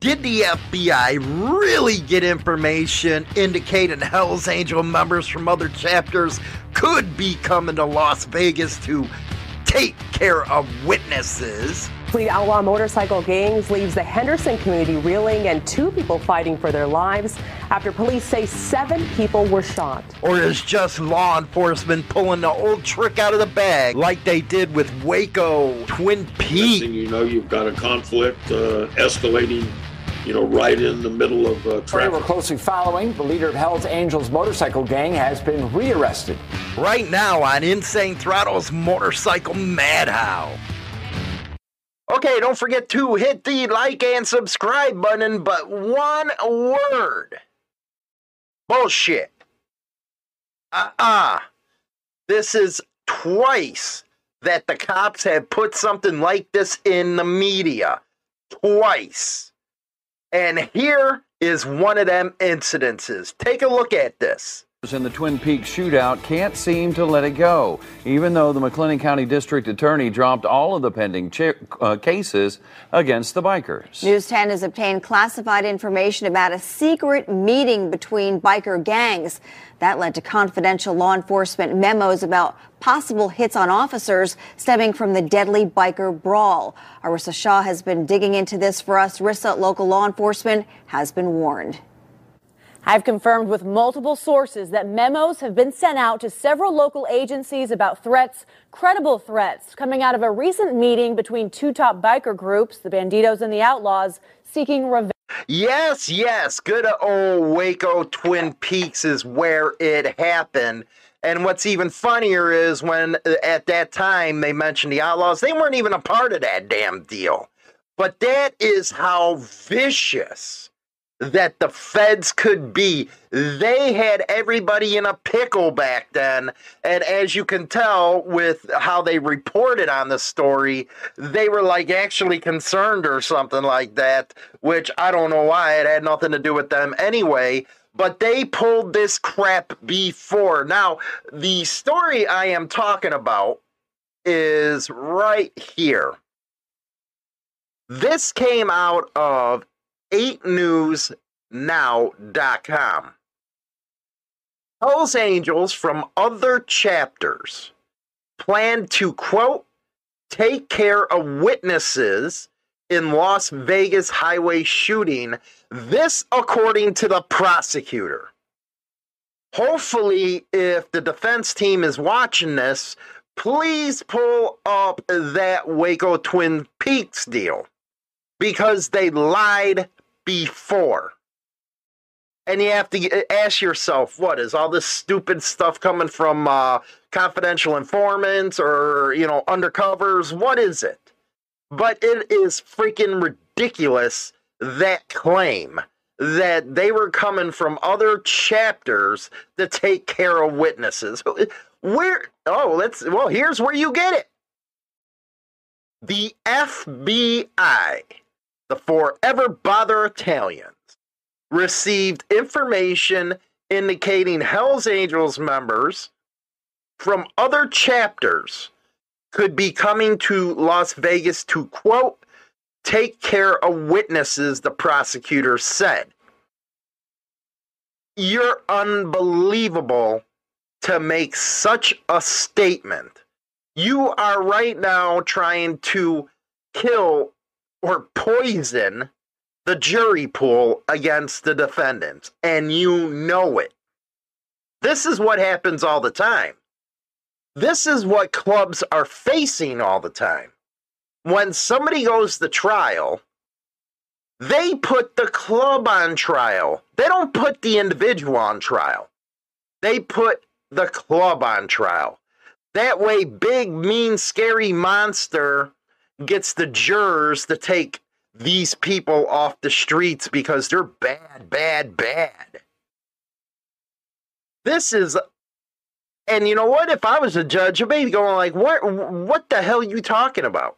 Did the FBI really get information indicating Hells Angel members from other chapters could be coming to Las Vegas to take care of witnesses? Fleet outlaw motorcycle gangs leaves the Henderson community reeling and two people fighting for their lives after police say seven people were shot. Or is just law enforcement pulling the old trick out of the bag like they did with Waco, Twin Peaks? You know, you've got a conflict uh, escalating you know, right in the middle of uh, traffic. We're closely following. The leader of Hell's Angels motorcycle gang has been rearrested. Right now on Insane Throttle's Motorcycle Madhouse. Okay, don't forget to hit the like and subscribe button, but one word. Bullshit. Uh-uh. This is twice that the cops have put something like this in the media. Twice. And here is one of them incidences. Take a look at this in the Twin Peaks shootout can't seem to let it go, even though the McLennan County District Attorney dropped all of the pending uh, cases against the bikers. News 10 has obtained classified information about a secret meeting between biker gangs. That led to confidential law enforcement memos about possible hits on officers stemming from the deadly biker brawl. Arissa Shaw has been digging into this for us. Rissa, local law enforcement has been warned. I've confirmed with multiple sources that memos have been sent out to several local agencies about threats, credible threats, coming out of a recent meeting between two top biker groups, the Bandidos and the Outlaws, seeking revenge. Yes, yes, good old Waco Twin Peaks is where it happened. And what's even funnier is when at that time they mentioned the Outlaws, they weren't even a part of that damn deal. But that is how vicious that the feds could be. They had everybody in a pickle back then. And as you can tell with how they reported on the story, they were like actually concerned or something like that, which I don't know why. It had nothing to do with them anyway. But they pulled this crap before. Now, the story I am talking about is right here. This came out of 8newsnow.com. Hells Angels from other chapters plan to, quote, take care of witnesses in Las Vegas highway shooting. This, according to the prosecutor. Hopefully, if the defense team is watching this, please pull up that Waco Twin Peaks deal because they lied before. And you have to ask yourself, what is all this stupid stuff coming from uh, confidential informants or, you know, undercovers? What is it? But it is freaking ridiculous that claim that they were coming from other chapters to take care of witnesses. Where, oh, let's, well, here's where you get it. The FBI the Forever Bother Italians received information indicating Hells Angels members from other chapters could be coming to Las Vegas to quote, take care of witnesses, the prosecutor said. You're unbelievable to make such a statement. You are right now trying to kill or poison the jury pool against the defendants, and you know it. This is what happens all the time. This is what clubs are facing all the time. When somebody goes to trial, they put the club on trial. They don't put the individual on trial. They put the club on trial. That way, big, mean, scary monster gets the jurors to take these people off the streets because they're bad, bad, bad. This is, and you know what? If I was a judge, I'd be going like, "What? What the hell are you talking about?"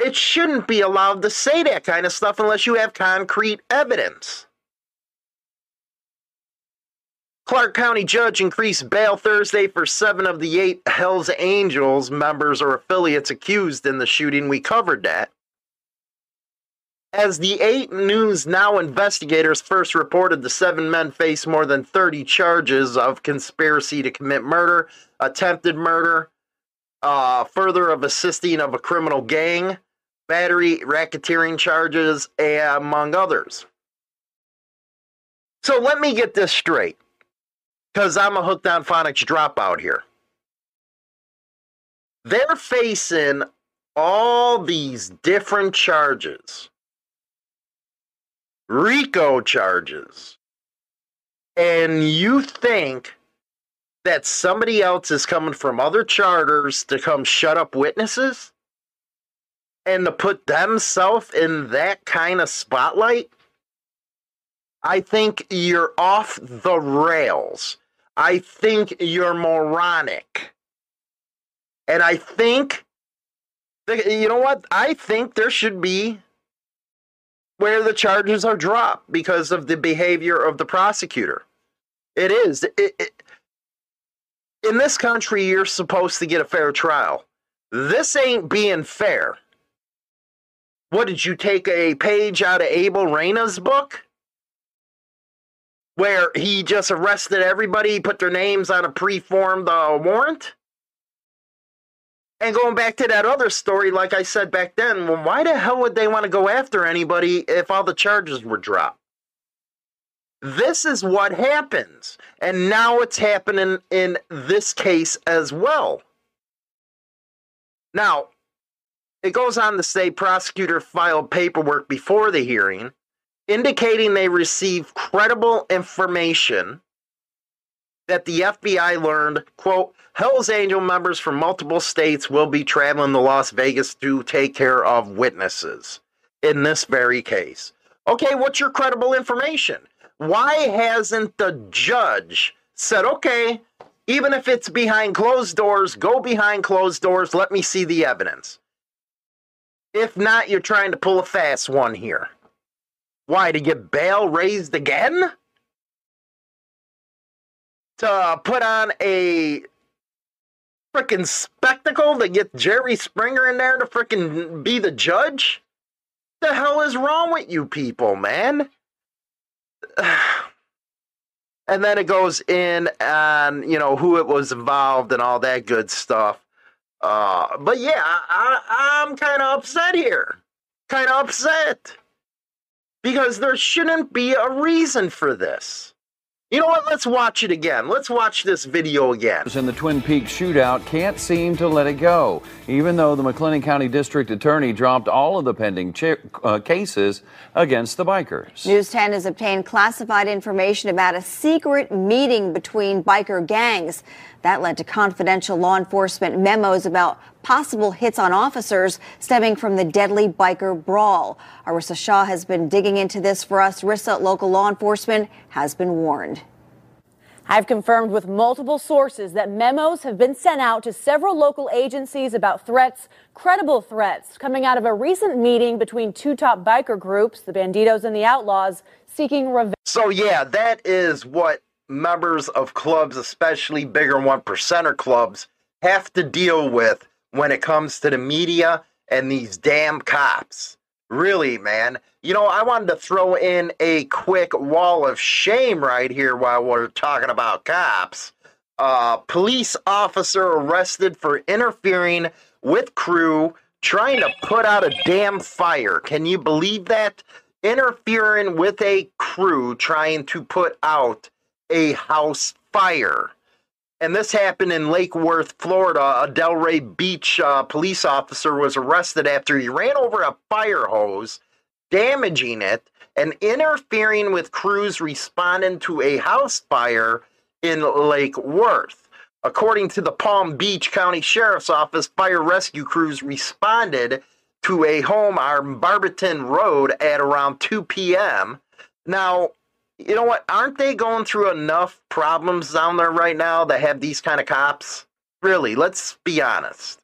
It shouldn't be allowed to say that kind of stuff unless you have concrete evidence. Clark County judge increased bail Thursday for seven of the eight Hells Angels members or affiliates accused in the shooting. We covered that. As the 8 News Now investigators first reported, the seven men face more than 30 charges of conspiracy to commit murder, attempted murder, uh, further of assisting of a criminal gang, battery, racketeering charges, among others. So let me get this straight because I'm a hooked on phonics dropout here. They're facing all these different charges, RICO charges, and you think that somebody else is coming from other charters to come shut up witnesses and to put themselves in that kind of spotlight? I think you're off the rails. I think you're moronic. And I think, you know what? I think there should be where the charges are dropped because of the behavior of the prosecutor. It is. It, it, in this country, you're supposed to get a fair trial. This ain't being fair. What did you take a page out of Abel Reyna's book? Where he just arrested everybody, put their names on a preformed uh, warrant. And going back to that other story, like I said back then, well, why the hell would they want to go after anybody if all the charges were dropped? This is what happens. And now it's happening in this case as well. Now, it goes on to say prosecutor filed paperwork before the hearing indicating they received credible information that the FBI learned, quote, Hell's Angel members from multiple states will be traveling to Las Vegas to take care of witnesses in this very case. Okay, what's your credible information? Why hasn't the judge said, okay, even if it's behind closed doors, go behind closed doors, let me see the evidence? If not, you're trying to pull a fast one here. Why, to get bail raised again? To put on a freaking spectacle to get Jerry Springer in there to freaking be the judge? The hell is wrong with you people, man? and then it goes in on you know who it was involved and all that good stuff. Uh, but yeah, I, I, I'm kind of upset here. Kind of upset because there shouldn't be a reason for this. You know what? Let's watch it again. Let's watch this video again. In the Twin Peaks shootout, can't seem to let it go, even though the McLennan County District Attorney dropped all of the pending ch- uh, cases against the bikers. News 10 has obtained classified information about a secret meeting between biker gangs. That led to confidential law enforcement memos about possible hits on officers stemming from the deadly biker brawl. Arissa Shaw has been digging into this for us. Rissa, local law enforcement has been warned. I've confirmed with multiple sources that memos have been sent out to several local agencies about threats, credible threats, coming out of a recent meeting between two top biker groups, the Bandidos and the Outlaws, seeking revenge. So, yeah, that is what members of clubs, especially bigger one percenter clubs, have to deal with when it comes to the media and these damn cops. Really, man. You know, I wanted to throw in a quick wall of shame right here while we're talking about cops. Uh, police officer arrested for interfering with crew trying to put out a damn fire. Can you believe that? Interfering with a crew trying to put out a house fire. And this happened in Lake Worth, Florida. A Delray Beach uh, police officer was arrested after he ran over a fire hose, damaging it, and interfering with crews responding to a house fire in Lake Worth. According to the Palm Beach County Sheriff's Office, fire rescue crews responded to a home on Barberton Road at around 2 p.m. Now, you know what? Aren't they going through enough problems down there right now that have these kind of cops? Really, let's be honest.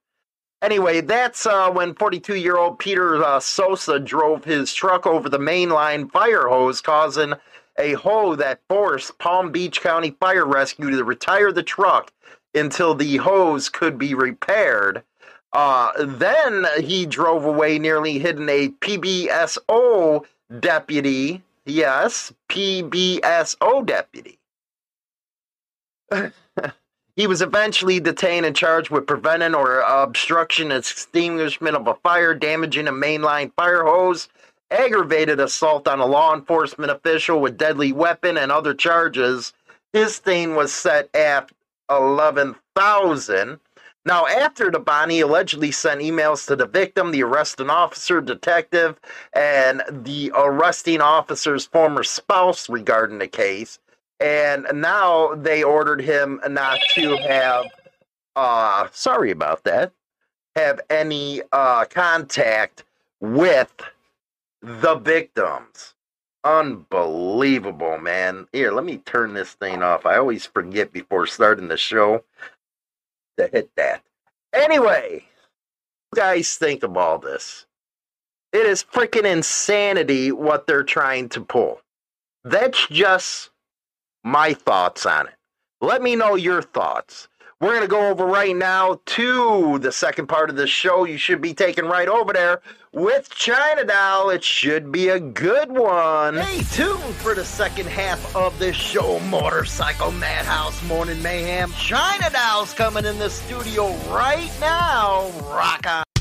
Anyway, that's uh, when 42 year old Peter uh, Sosa drove his truck over the mainline fire hose, causing a hole that forced Palm Beach County Fire Rescue to retire the truck until the hose could be repaired. Uh, then he drove away, nearly hitting a PBSO deputy Yes, PBSO deputy. he was eventually detained and charged with preventing or obstruction extinguishment of a fire, damaging a mainline fire hose, aggravated assault on a law enforcement official with deadly weapon, and other charges. His thing was set at eleven thousand. Now, after the Bonnie allegedly sent emails to the victim, the arresting officer, detective, and the arresting officer's former spouse regarding the case, and now they ordered him not to have, uh, sorry about that, have any uh, contact with the victims. Unbelievable, man. Here, let me turn this thing off. I always forget before starting the show to hit that. Anyway, guys think of all this? It is freaking insanity what they're trying to pull. That's just my thoughts on it. Let me know your thoughts. We're going to go over right now to the second part of the show. You should be taken right over there with China Doll. It should be a good one. Stay tuned for the second half of this show, Motorcycle Madhouse Morning Mayhem. China Doll's coming in the studio right now. Rock on.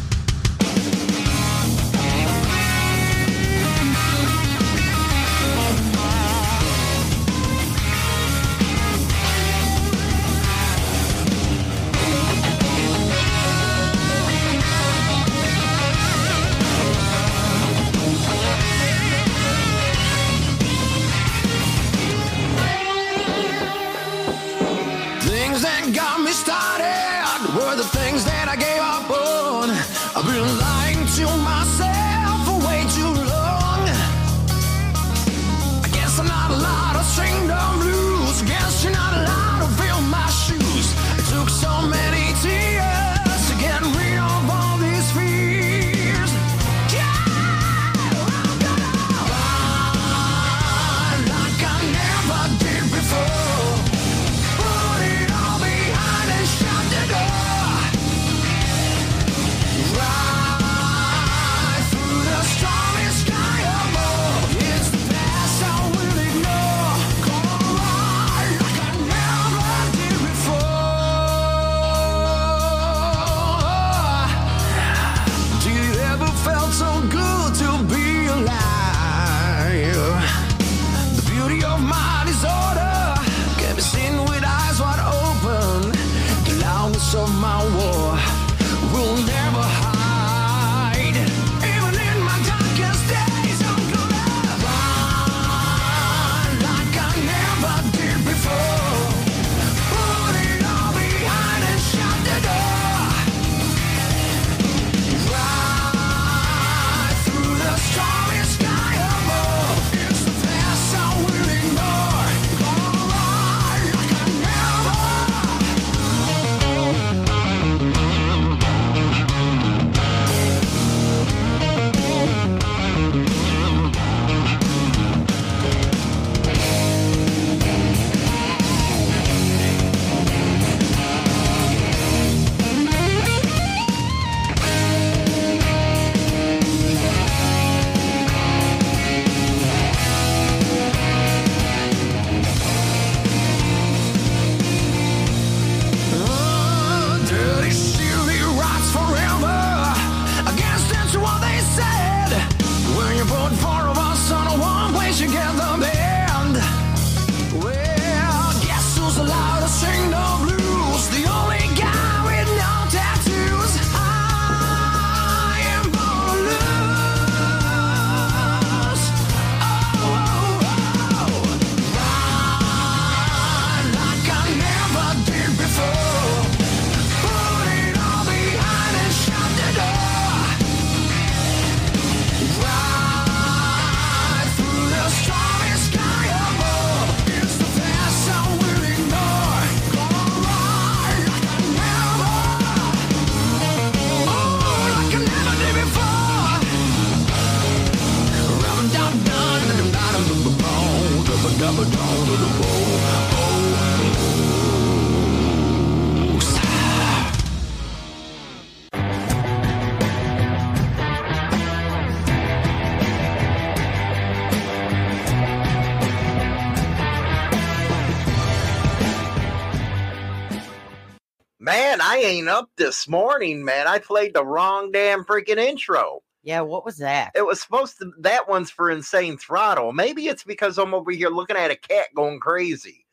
This morning, man. I played the wrong damn freaking intro. Yeah, what was that? It was supposed to, that one's for Insane Throttle. Maybe it's because I'm over here looking at a cat going crazy.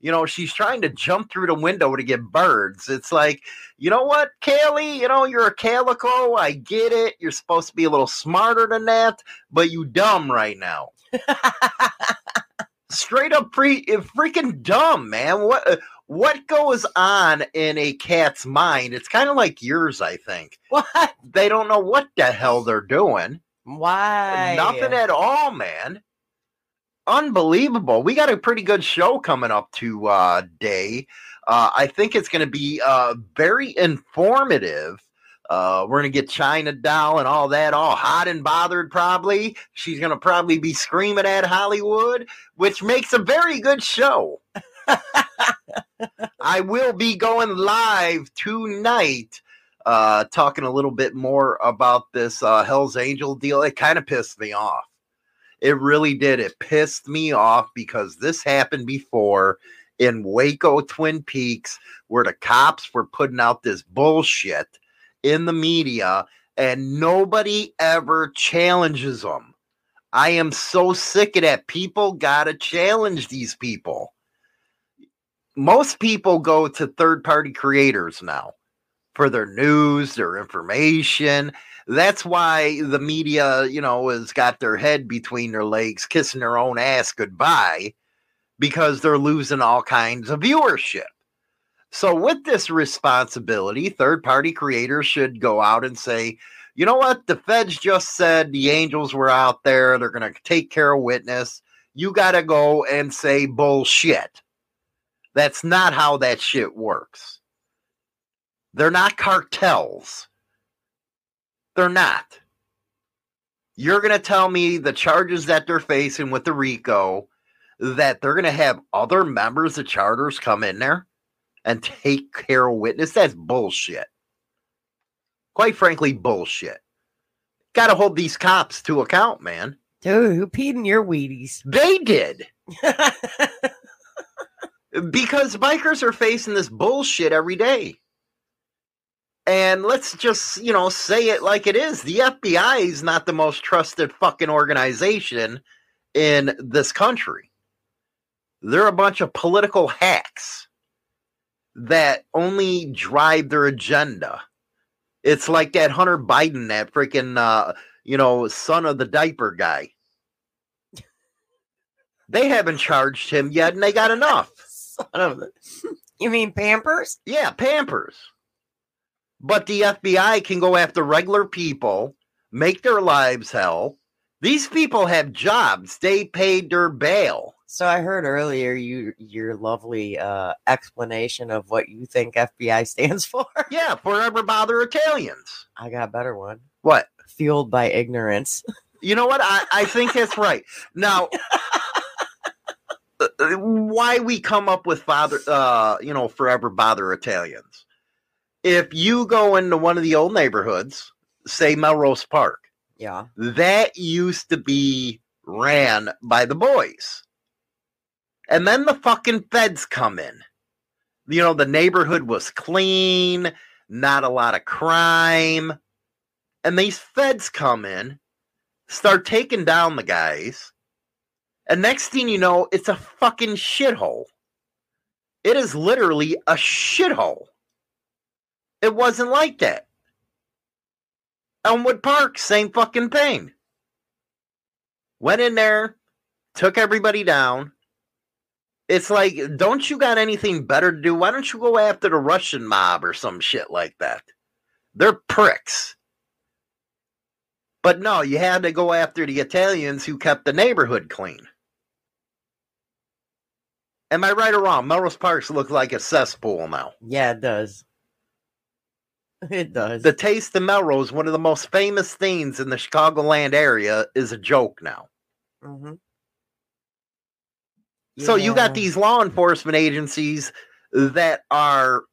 You know, she's trying to jump through the window to get birds. It's like, you know what, Kaylee? You know, you're a calico. I get it. You're supposed to be a little smarter than that, but you dumb right now. Straight up pre freaking dumb, man. What uh, what goes on in a cat's mind? It's kind of like yours, I think. What? They don't know what the hell they're doing. Why? Nothing at all, man. Unbelievable. We got a pretty good show coming up today. Uh, I think it's going to be uh, very informative. Uh, we're going to get China Doll and all that, all hot and bothered, probably. She's going to probably be screaming at Hollywood, which makes a very good show. I will be going live tonight, uh, talking a little bit more about this uh, Hell's Angel deal. It kind of pissed me off. It really did. It pissed me off because this happened before in Waco, Twin Peaks, where the cops were putting out this bullshit in the media and nobody ever challenges them. I am so sick of that. People got to challenge these people. Most people go to third party creators now for their news, their information. That's why the media, you know, has got their head between their legs, kissing their own ass goodbye because they're losing all kinds of viewership. So, with this responsibility, third party creators should go out and say, you know what? The feds just said the angels were out there. They're going to take care of witness. You got to go and say bullshit. That's not how that shit works. They're not cartels. They're not. You're going to tell me the charges that they're facing with the RICO that they're going to have other members of charters come in there and take care of witness? That's bullshit. Quite frankly, bullshit. Got to hold these cops to account, man. Dude, who peed in your Wheaties? They did. because bikers are facing this bullshit every day. And let's just, you know, say it like it is. The FBI is not the most trusted fucking organization in this country. They're a bunch of political hacks that only drive their agenda. It's like that Hunter Biden, that freaking, uh, you know, son of the diaper guy. They haven't charged him yet, and they got enough. Son of the. You mean Pampers? Yeah, Pampers. But the FBI can go after regular people, make their lives hell. These people have jobs. They paid their bail. So I heard earlier you your lovely uh, explanation of what you think FBI stands for. Yeah, forever bother Italians. I got a better one. What? Fueled by ignorance. You know what? I, I think that's right. Now, why we come up with father, uh, you know, forever bother Italians? If you go into one of the old neighborhoods, say Melrose Park, Yeah. that used to be ran by the boys. And then the fucking feds come in. You know, the neighborhood was clean, not a lot of crime. And these feds come in, start taking down the guys, And next thing you know, it's a fucking shithole. It is literally a shithole. It wasn't like that. Elmwood Park, same fucking thing. Went in there, took everybody down. It's like, don't you got anything better to do? Why don't you go after the Russian mob or some shit like that? They're pricks. But no, you had to go after the Italians who kept the neighborhood clean. Am I right or wrong? Melrose Parks look like a cesspool now. Yeah, it does. It does. The Taste of Melrose, one of the most famous things in the Chicagoland area, is a joke now. hmm So you got these law enforcement agencies that are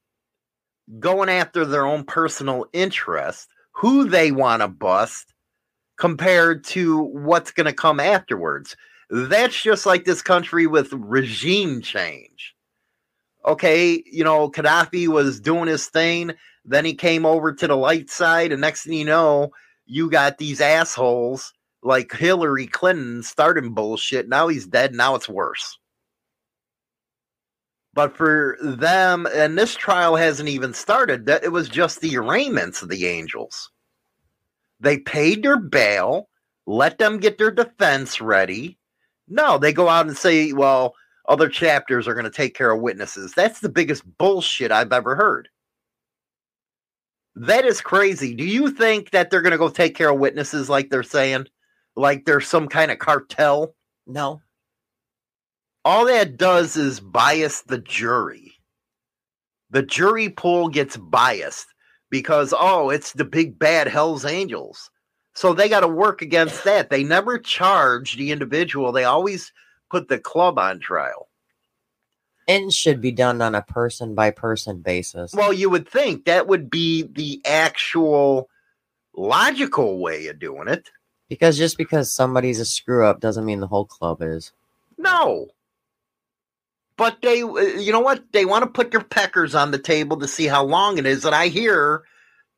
going after their own personal interest, who they want to bust, compared to what's going to come afterwards. That's just like this country with regime change. Okay, you know, Gaddafi was doing his thing, then he came over to the light side, and next thing you know, you got these assholes like Hillary Clinton starting bullshit. Now he's dead, now it's worse. But for them, and this trial hasn't even started, that it was just the arraignments of the angels. They paid their bail, let them get their defense ready. No, they go out and say, well, other chapters are going to take care of witnesses. That's the biggest bullshit I've ever heard. That is crazy. Do you think that they're going to go take care of witnesses like they're saying? Like there's some kind of cartel? No. all that does is bias the jury. The jury pool gets biased because, oh, it's the big bad Hells Angels. So they got to work against that. They never charge the individual, they always put the club on trial. It should be done on a person by person basis. Well, you would think that would be the actual logical way of doing it. Because just because somebody's a screw up doesn't mean the whole club is. No. But they, uh, you know what? They want to put their peckers on the table to see how long it is. And I hear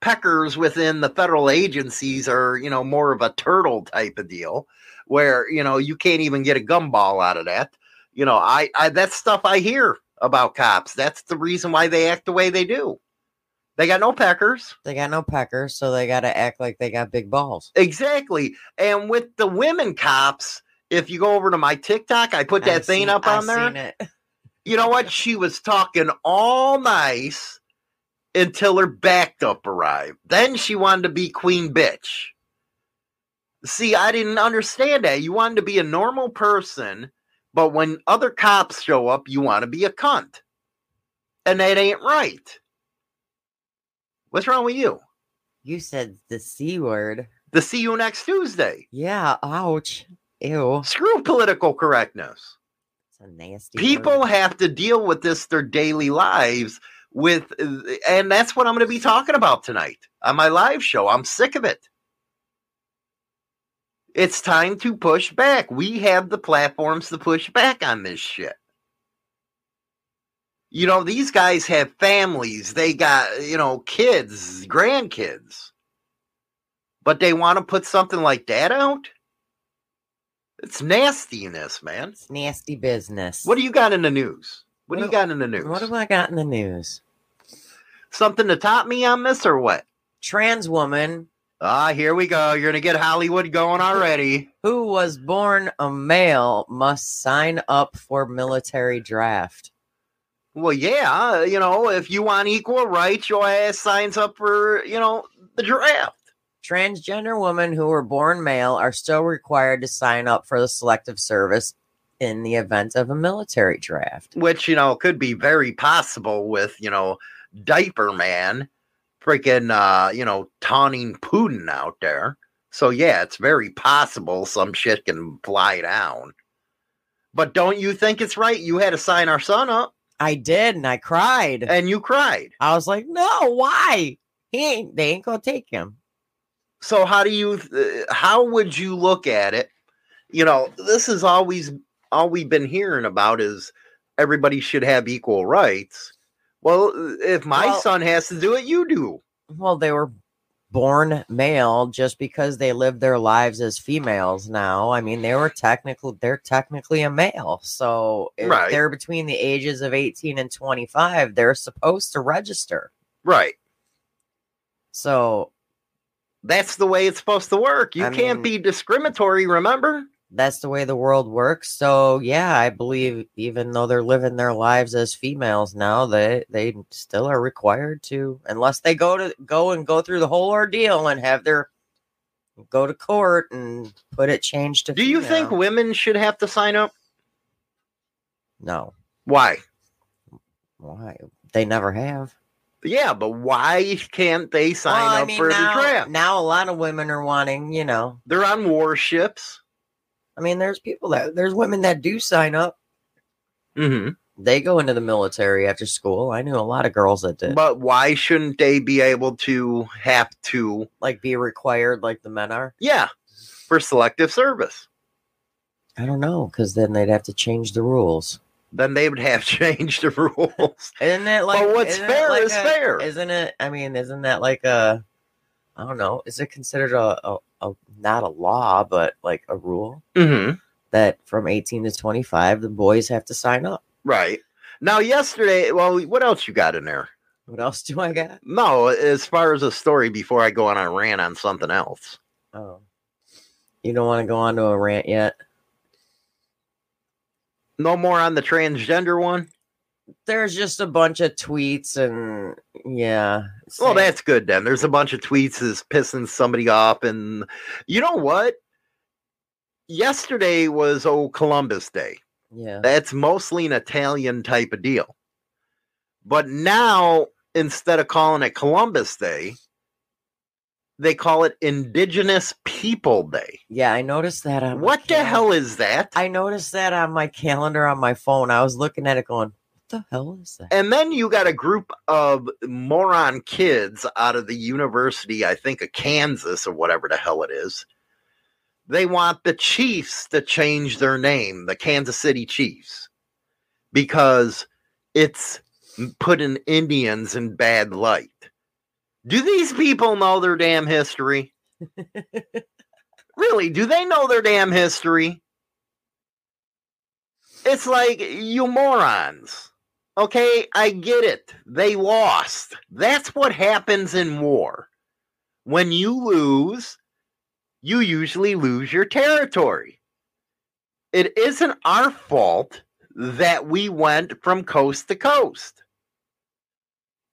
peckers within the federal agencies are, you know, more of a turtle type of deal where, you know, you can't even get a gumball out of that. You know, I, I, that's stuff I hear about cops. That's the reason why they act the way they do. They got no peckers. They got no peckers, so they got to act like they got big balls. Exactly. And with the women cops, if you go over to my TikTok, I put that I've thing seen- up I've on there. seen it. You know what? She was talking all nice until her backed up arrived. Then she wanted to be queen bitch. See, I didn't understand that. You wanted to be a normal person, but when other cops show up, you want to be a cunt. And that ain't right. What's wrong with you? You said the C word. The see you next Tuesday. Yeah, ouch. Ew. Screw political correctness. It's a nasty people word. have to deal with this their daily lives with and that's what i'm going to be talking about tonight on my live show i'm sick of it it's time to push back we have the platforms to push back on this shit you know these guys have families they got you know kids grandkids but they want to put something like that out it's nastiness man It's nasty business. what do you got in the news? What, do you got in the news? What do I got in the news? Something to top me on this or what? Trans woman Ah, here we go. You're gonna get Hollywood going already. who was born a male must sign up for military draft. Well, yeah, you know, if you want equal rights, your ass signs up for, you know, the draft. Transgender women who were born male are still required to sign up for the selective service in the event of a military draft. Which, you know, could be very possible with, you know, Diaper Man freaking uh, you know, taunting Putin out there. So yeah, it's very possible some shit can fly down. But don't you think it's right? You had to sign our son up I did, and I cried. and you cried. I was like, "No, why? He ain't. They ain't gonna take him." So how do you uh, how would you look at it? You know, this is always all we've been hearing about is everybody should have equal rights. Well, if my Well- son has to do it, you do. Well, they were born male just because they live their lives as females now. I mean, they were technically they're technically a male. So if Right. they're between the ages of 18 and 25, they're supposed to register. Right. So That's the way it's supposed to work. You I can't mean- be discriminatory, remember? That's the way the world works. So yeah, I believe even though they're living their lives as females now, they they still are required to unless they go to go and go through the whole ordeal and have their go to court and put it changed to Do you think women should have to sign up? no. Why? Why? They never have. Yeah, but why can't they sign Well, I up mean, for now, the draft? Now a lot of women are wanting, you know. They're on warships. I mean, there's people that there's women that do sign up. Mm-hmm. They go into the military after school. I knew a lot of girls that did. But why shouldn't they be able to have to, like be required like the men are. yeah, for selective service? I don't know, because then they'd have to change the rules. Then they would have changed the rules. Isn't it like what's fair like is a- fair. Isn't it? I mean, isn't that like a I don't know, is it considered a, a, a not a law, but like a rule Mm-hmm. that from 18 to 25 the boys have to sign up? Right. Now, yesterday, well, what else you got in there? What else do I got? No, as far as a story before I go on a rant on something else. Oh. You don't want to go on to a rant yet? No more on the transgender one? There's just a bunch of tweets and yeah. Well, that's good then. There's a bunch of tweets is pissing somebody off, and you know what? Yesterday was old Columbus Day. yeah. That's mostly an Italian type of deal. But now, instead of calling it Columbus Day, they call it Indigenous People Day. Yeah, I noticed that on What the hell is that? I noticed that on my calendar on my phone. I was looking at it going, the hell is that? And then you got a group of moron kids out of the University, I think of Kansas or whatever the hell it is. They want the Chiefs to change their name, the Kansas City Chiefs, because it's putting Indians in bad light. Do these people know their damn history? really, do they know their damn history? It's like you morons. Okay, I get it. They lost. That's what happens in war. When you lose, you usually lose your territory. It isn't our fault that we went from coast to coast.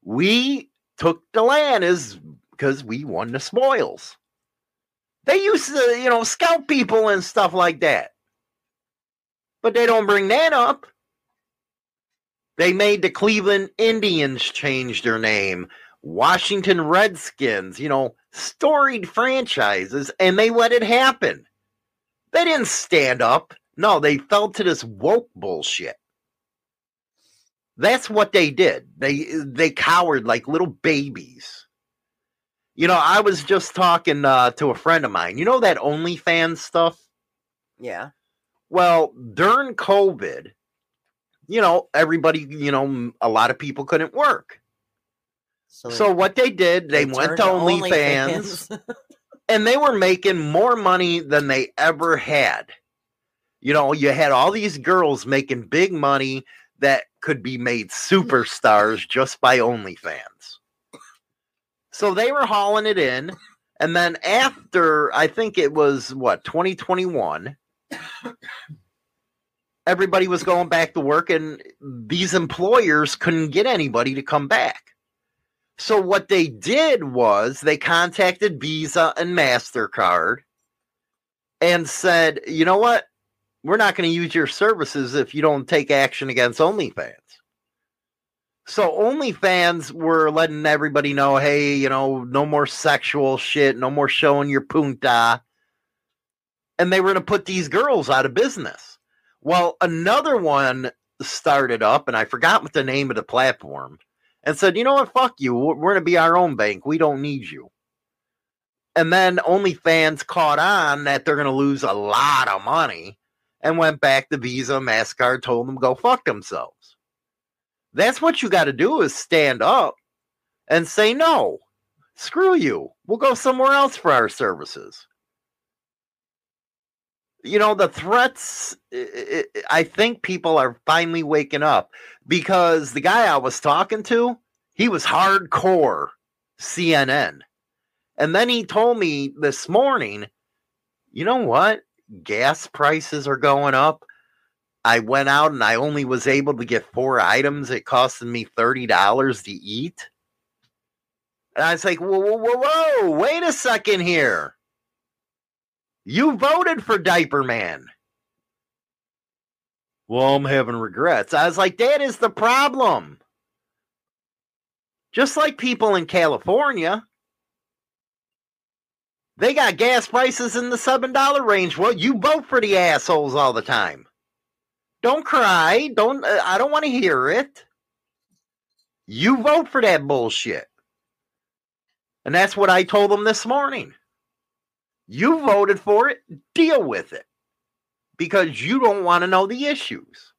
We took the land is because we won the spoils. They used to, you know, scout people and stuff like that. But they don't bring that up. They made the Cleveland Indians change their name, Washington Redskins, you know, storied franchises, and they let it happen. They didn't stand up. No, they fell to this woke bullshit. That's what they did. They they cowered like little babies. You know, I was just talking uh, to a friend of mine. You know that OnlyFans stuff? Yeah. Well, during COVID, you know, everybody, you know, a lot of people couldn't work. So, So what they did, they, went turned to OnlyFans and they were making more money than they ever had. You know, you had all these girls making big money that could be made superstars just by OnlyFans. So they were hauling it in. And then after, I think it was what, 2021, everybody was going back to work, and these employers couldn't get anybody to come back. So what they did was they contacted Visa and MasterCard and said, you know what? We're not going to use your services if you don't take action against OnlyFans. So OnlyFans were letting everybody know, hey, you know, no more sexual shit, no more showing your punta. And they were going to put these girls out of business. Well, another one started up, and I forgot what the name of the platform, and said, you know what, fuck you. We're going to be our own bank. We don't need you. And then OnlyFans caught on that they're going to lose a lot of money and went back to Visa, MasterCard, told them go fuck themselves. That's what you got to do is stand up and say no. Screw you. We'll go somewhere else for our services. You know, the threats, i- think people are finally waking up because the guy I was talking to, he was hardcore CNN. And then he told me this morning, you know what? Gas prices are going up. I went out and I only was able to get four items. It costed me $30 to eat. And I was like, whoa, whoa, whoa, whoa, wait a second here. You voted for Diaper Man. Well, I'm having regrets. I was like, that is the problem. Just like people in California, they got gas prices in the $7 range. Well, you vote for the assholes all the time. Don't cry. Don't uh, I don't want to hear it. You vote for that bullshit. And that's what I told them this morning. You voted for it, deal with it. Because you don't want to know the issues.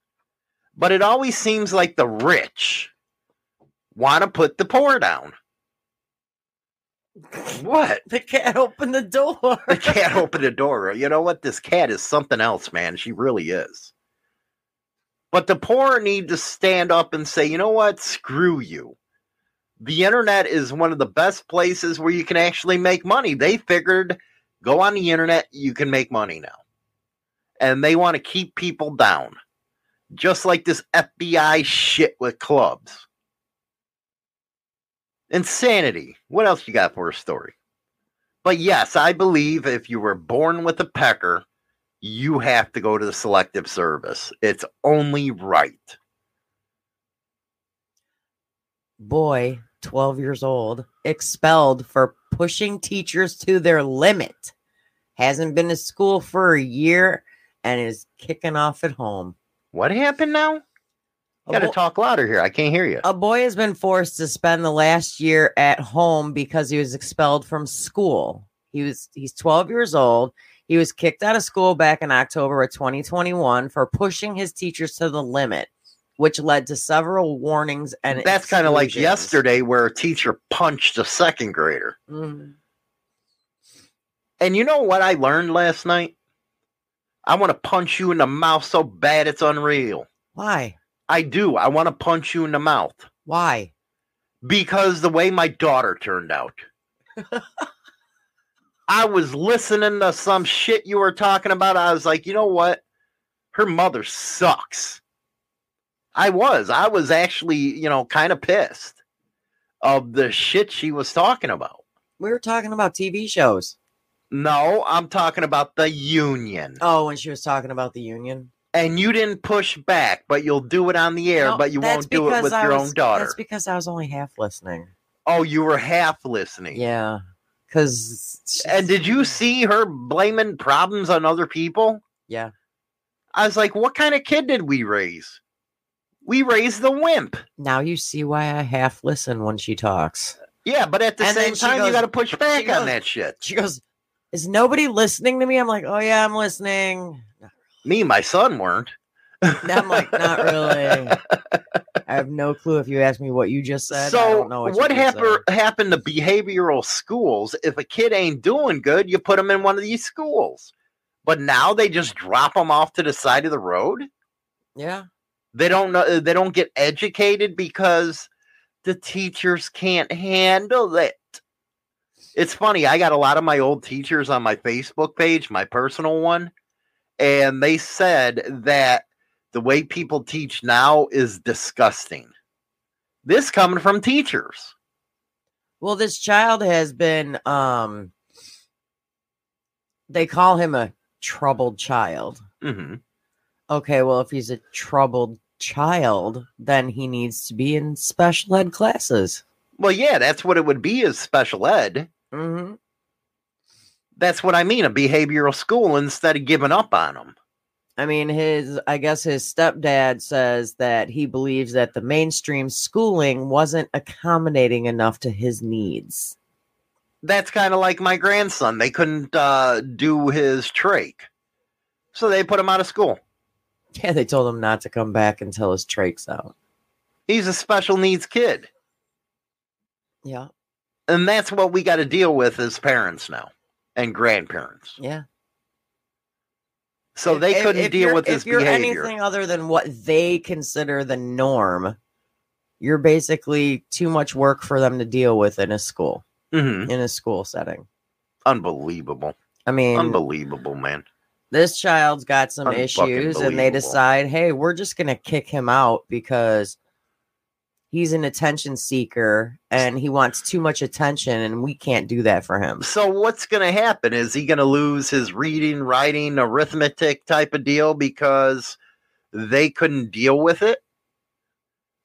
But it always seems like the rich want to put the poor down. What? The cat opened the door. The cat opened the door. You know what? This cat is something else, man. She really is. But the poor need to stand up and say, you know what? Screw you. The internet is one of the best places where you can actually make money. They figured go on the internet, you can make money now. And they want to keep people down. Just like this FBI shit with clubs. Insanity. What else you got for a story? But yes, I believe if you were born with a pecker, you have to go to the selective service. It's only right. Boy, 12 years old, expelled for pushing teachers to their limit. Hasn't been to school for a year and is kicking off at home. What happened now? Got to talk louder here. I can't hear you. A boy has been forced to spend the last year at home because he was expelled from school. He was he's 12 years old. He was kicked out of school back in October of 2021 for pushing his teachers to the limit, which led to several warnings and That's kind of like yesterday where a teacher punched a second grader. Mhm. And you know what I learned last night? I want to punch you in the mouth so bad it's unreal. Why? I do. I want to punch you in the mouth Why? because the way my daughter turned out. I was listening to some shit you were talking about. I was like, you know what? Her mother sucks. I was. I was actually, you know, kind of pissed of the shit she was talking about. We were talking about TV shows. No, I'm talking about the union. Oh, when she was talking about the union. And you didn't push back, but you'll do it on the air, No, but you won't do it with I your was- own daughter. That's because I was only half listening. Oh, you were half listening. Yeah. Because. And did you see her blaming problems on other people? Yeah. I was like, what kind of kid did we raise? We raise the wimp. Now you see why I half listen when she talks. Yeah, but at the And then same she time, you goes- got to push back goes- on that shit. She goes, Is nobody listening to me? I'm like, Oh, yeah, I'm listening. Me and my son weren't. I'm like, Not really. I have no clue if you ask me what you just said. I so don't know what, what, you just happened happened to behavioral schools? If a kid ain't doing good, you put them in one of these schools. But now they just drop them off to the side of the road. Yeah. They don't know. They don't get educated because the teachers can't handle it. It's funny. I got a lot of my old teachers on my Facebook page, my personal one, and they said that the way people teach now is disgusting. This coming from teachers. Well, this child has been um they call him a troubled child. hmm Okay, well, if he's a troubled child, then he needs to be in special ed classes. Well, yeah, that's what it would be as special ed. Mm-hmm. That's what I mean, a behavioral school instead of giving up on them. I mean, his, I guess his stepdad says that he believes that the mainstream schooling wasn't accommodating enough to his needs. That's kind of like my grandson. They couldn't uh, do his trach, so they put him out of school. Yeah, they told him not to come back until his trach's out. He's a special needs kid. Yeah. And that's what we got to deal with as parents now and grandparents. Yeah. So they If- couldn't if deal with this if you're behavior. anything other than what they consider the norm, you're basically too much work for them to deal with in a school, Mhm. in a school setting. Unbelievable. I mean, Unbelievable, man. This child's got some issues and they decide hey we're just going to kick him out because he's an attention seeker and he wants too much attention and we can't do that for him So what's going to happen? Is he going to lose his reading, writing, arithmetic type of deal because they couldn't deal with it?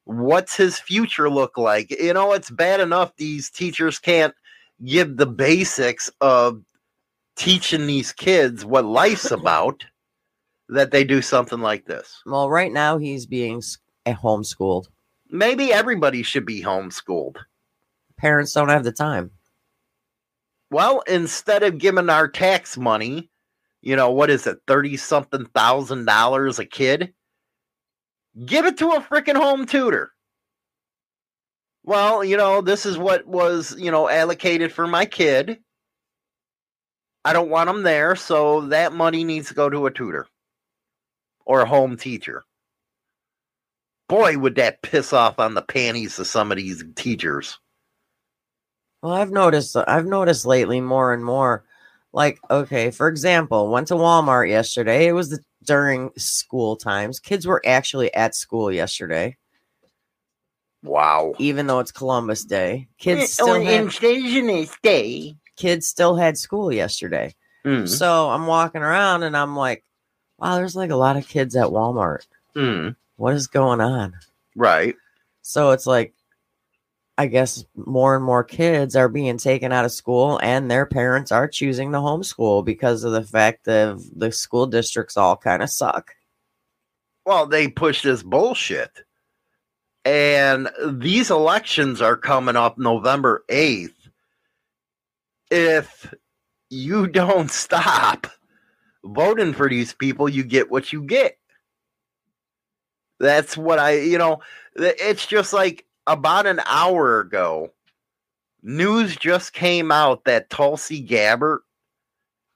What's his future look like? You know, it's bad enough these teachers can't give the basics of teaching these kids what life's about that they do something like this. well right now he's being eh, homeschooled Maybe everybody should be homeschooled. parents don't have the time Well, instead of giving our tax money, you know, what is it, 30 something thousand dollars a kid? Give it to a freaking home tutor. Well, you know, this is what was, you know, allocated for my kid. I don't want them there, so that money needs to go to a tutor or a home teacher. Boy, would that piss off on the panties of some of these teachers. well i've noticed i've noticed lately more and more like okay for example went to walmart yesterday it was the, during school times kids were actually at school yesterday Wow. even though it's Columbus Day. Kids still on had, Indigenous Day. Kids still had school yesterday. Mm. So I'm walking around and I'm like, wow, there's like a lot of kids at Walmart. Mm. What is going on? Right. So it's like, I guess more and more kids are being taken out of school and their parents are choosing to homeschool because of the fact that the school districts all kind of suck. Well, they push this bullshit. And these elections are coming up November 8th. If you don't stop voting for these people, you get what you get. That's what I, you know, it's just like about an hour ago, news just came out that Tulsi Gabbard,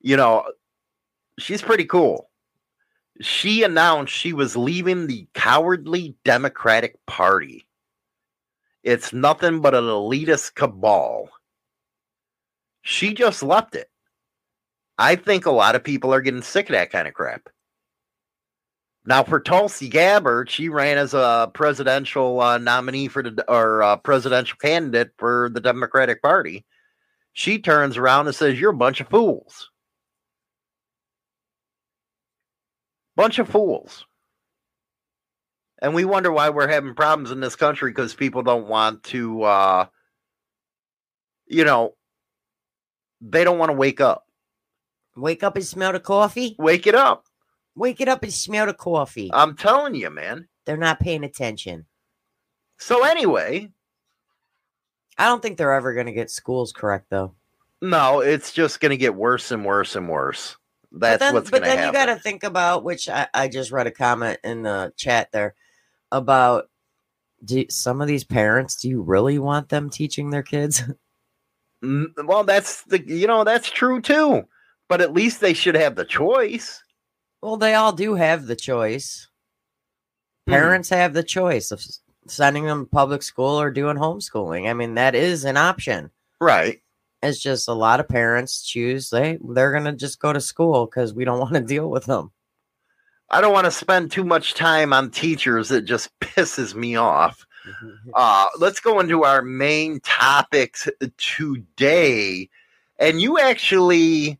you know, she's pretty cool she announced she was leaving the cowardly Democratic Party. It's nothing but an elitist cabal. She just left it. I think a lot of people are getting sick of that kind of crap. Now, for Tulsi Gabbard, she ran as a presidential uh, nominee for the or uh, presidential candidate for the Democratic Party. She turns around and says, "You're a bunch of fools." bunch of fools. And we wonder why we're having problems in this country because people don't want to, uh, you know, they don't want to wake up. Wake up and smell the coffee. Wake it up. Wake it up and smell the coffee. I'm telling you, man. They're not paying attention. So, anyway, I don't think they're ever going to get schools correct, though. no, it's just going to get worse and worse and worse. That's but then, what's but going to then happen. you got to think about which I, I just read a comment in the chat there about do some of these parents do you really want them teaching their kids well, that's the, you know, that's true too. But at least they should have the choice. well they all do have the choice Hmm. parents have the choice of sending them to public school or doing homeschooling i mean that is an option Right. it's just a lot of parents choose they they're gonna just go to school because we don't want to deal with them I don't want to spend too much time on teachers. It just pisses me off. Uh, let's go into our main topics today. And you actually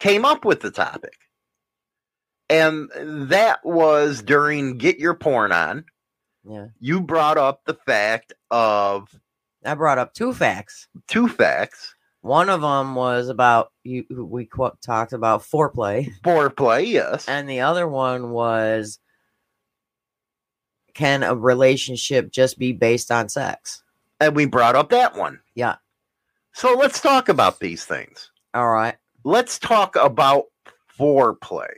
came up with the topic. And that was during Get Your Porn On. yeah You brought up the fact of i brought up two facts two facts One of them was about you. We qu- talked about foreplay, foreplay, yes. and the other one was can a relationship just be based on sex? And we brought up that one. Yeah. So let's talk about these things. All right. let's talk about foreplay.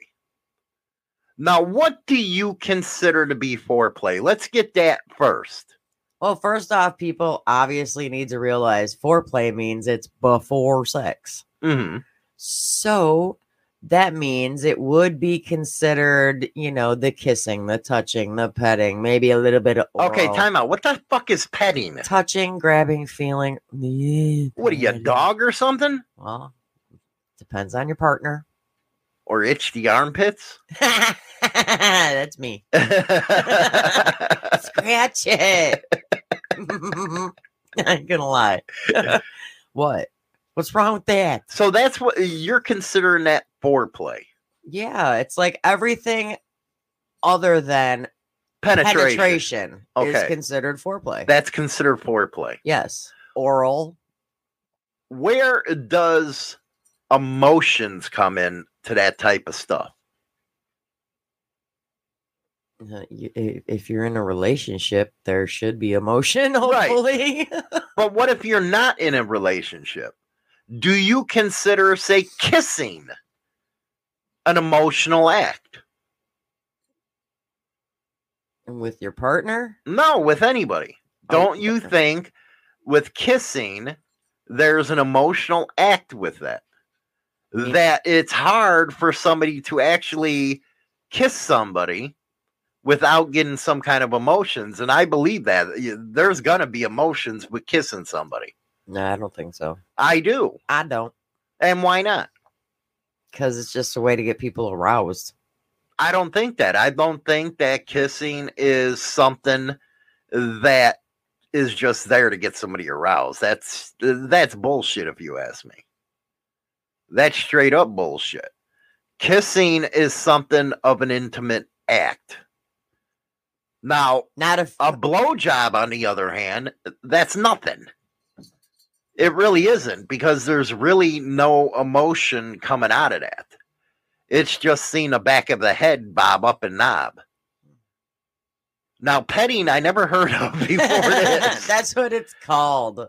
Now, what do you consider to be foreplay? Let's get that first. Well, first off, people obviously need to realize foreplay means it's before sex. hmm So that means it would be considered, you know, the kissing, the touching, the petting, maybe a little bit of Okay, oral time out. What the fuck is petting? touching, grabbing, feeling. What are you, a dog or something? Well, depends on your partner. Or itch the armpits? That's me. Scratch it. I ain't gonna lie. what? What's wrong with that? so that's what you're considering that foreplay. Yeah, it's like everything other than Penetration. penetration, is considered foreplay. That's considered foreplay. yes, oral. Where does emotions come in to that type of stuff? Uh, If you're in a relationship, there should be emotion. Right. Hopefully, But what if you're not in a relationship? Do you consider, say, kissing an emotional act? with your partner. No, with anybody. Oh, Don't you think with kissing, there's an emotional act with that? Yeah. That it's hard for somebody to actually kiss somebody without getting some kind of emotions. And I believe that there's going to be emotions with kissing somebody. No, I don't think so. I do. I don't, And why not? Because it's just a way to get people aroused. I don't think that. I don't think that kissing is something that is just there to get somebody aroused. That's that's bullshit if you ask me. That's straight up bullshit. Kissing is something of an intimate act. Now, Not if a blowjob, on the other hand, that's nothing. It really isn't because there's really no emotion coming out of that. It's just seeing the back of the head bob up and knob. Now, petting, I never heard of before this. That's what it's called.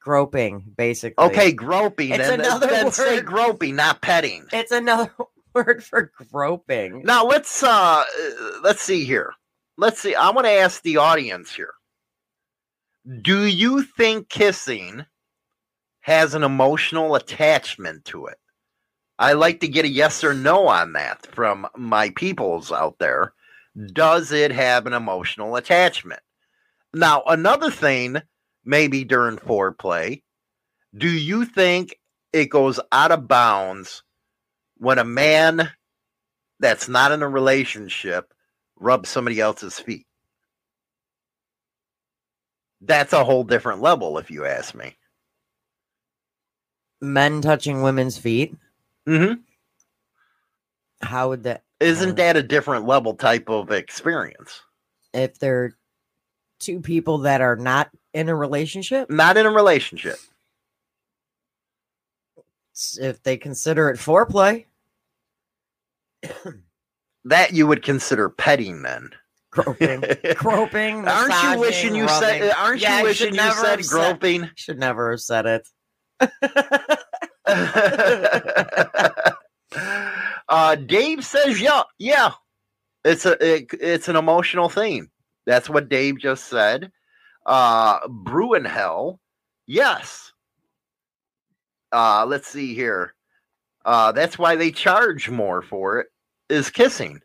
Groping, basically. okay, groping. It's then, another then say word. groping, not petting. It's another word for groping. Now let's uh let's see here. Let's see. I want to ask the audience here. Do you think kissing has an emotional attachment to it? I like to get a yes or no on that from my peoples out there. Does it have an emotional attachment? Now, another thing, maybe during foreplay, do you think it goes out of bounds when a man that's not in a relationship rubs somebody else's feet? That's a whole different level, if you ask me. Men touching women's feet. hmm How would that? Isn't Uh, that a different level type of experience? if they're two people that are not in a relationship? Not in a relationship. If they consider it foreplay, That you would consider petting then. Groping, groping. aren't you wishing you said aren't Yeah, you wishing you said groping? Should never have said it. uh Dave says yeah, yeah. It's a it, it's an emotional thing. That's what Dave just said. Uh Bruin Hell, yes. Uh let's see here. Uh that's why they charge more for it is kissing.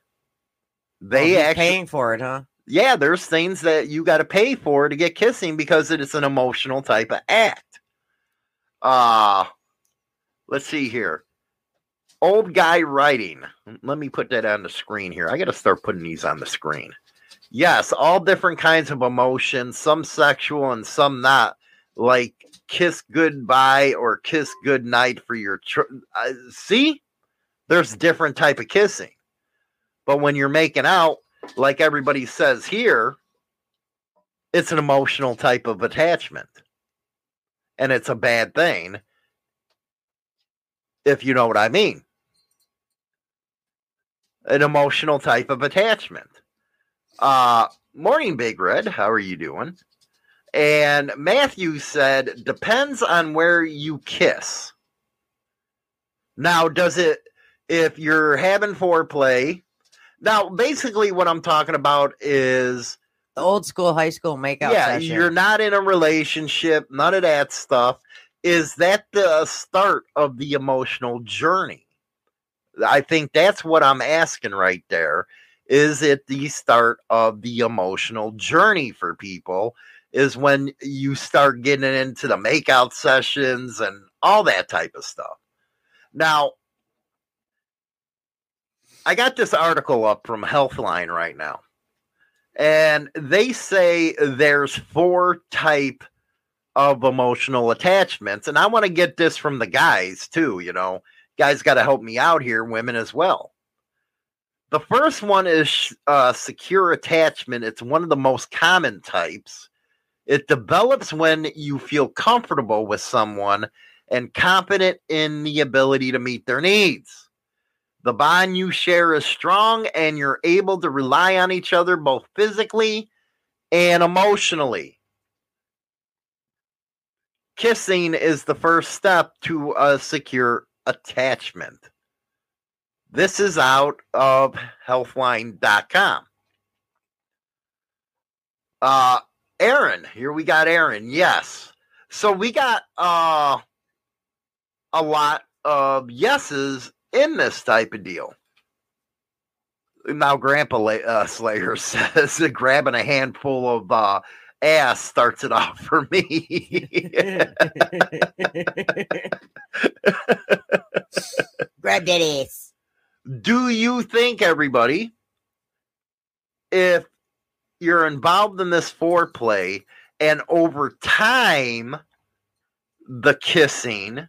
They Oh, actually paying for it, huh? yeah, there's things that you got to pay for to get kissing because it is an emotional type of act. Uh let's see here. Old guy writing. Let me put that on the screen here. I got to start putting these on the screen. Yes, all different kinds of emotions, some sexual and some not, like kiss goodbye or kiss goodnight for your tr- uh, see? There's different type of kissing. But when you're making out, like everybody says here, it's an emotional type of attachment. And it's a bad thing, if you know what I mean. An emotional type of attachment. Uh, morning, Big Red. How are you doing? And Matthew said, depends on where you kiss. Now, does it, if you're having foreplay, now, basically, what I'm talking about is The old school high school makeout yeah, session. you're not in a relationship, none of that stuff. Is that the start of the emotional journey? I think that's what I'm asking right there. Is it the start of the emotional journey for people? Is when you start getting into the makeout sessions and all that type of stuff. Now, I got this article up from Healthline right now and they say there's four type of emotional attachments and i want to get this from the guys too you know? Guys got to help me out here women as well. The first one is uh, secure attachment. It's one of the most common types. It develops when you feel comfortable with someone and confident in the ability to meet their needs the bond you share is strong and you're able to rely on each other both physically and emotionally. Kissing is the first step to a secure attachment. This is out of healthline.com. Uh Aaron, here we got Aaron. Yes. So we got uh a lot of yeses in this type of deal. Now, Grandpa uh, Slayer says that grabbing a handful of uh, ass starts it off for me. Grab that ass. Do you think, everybody, if you're involved in this foreplay and over time the kissing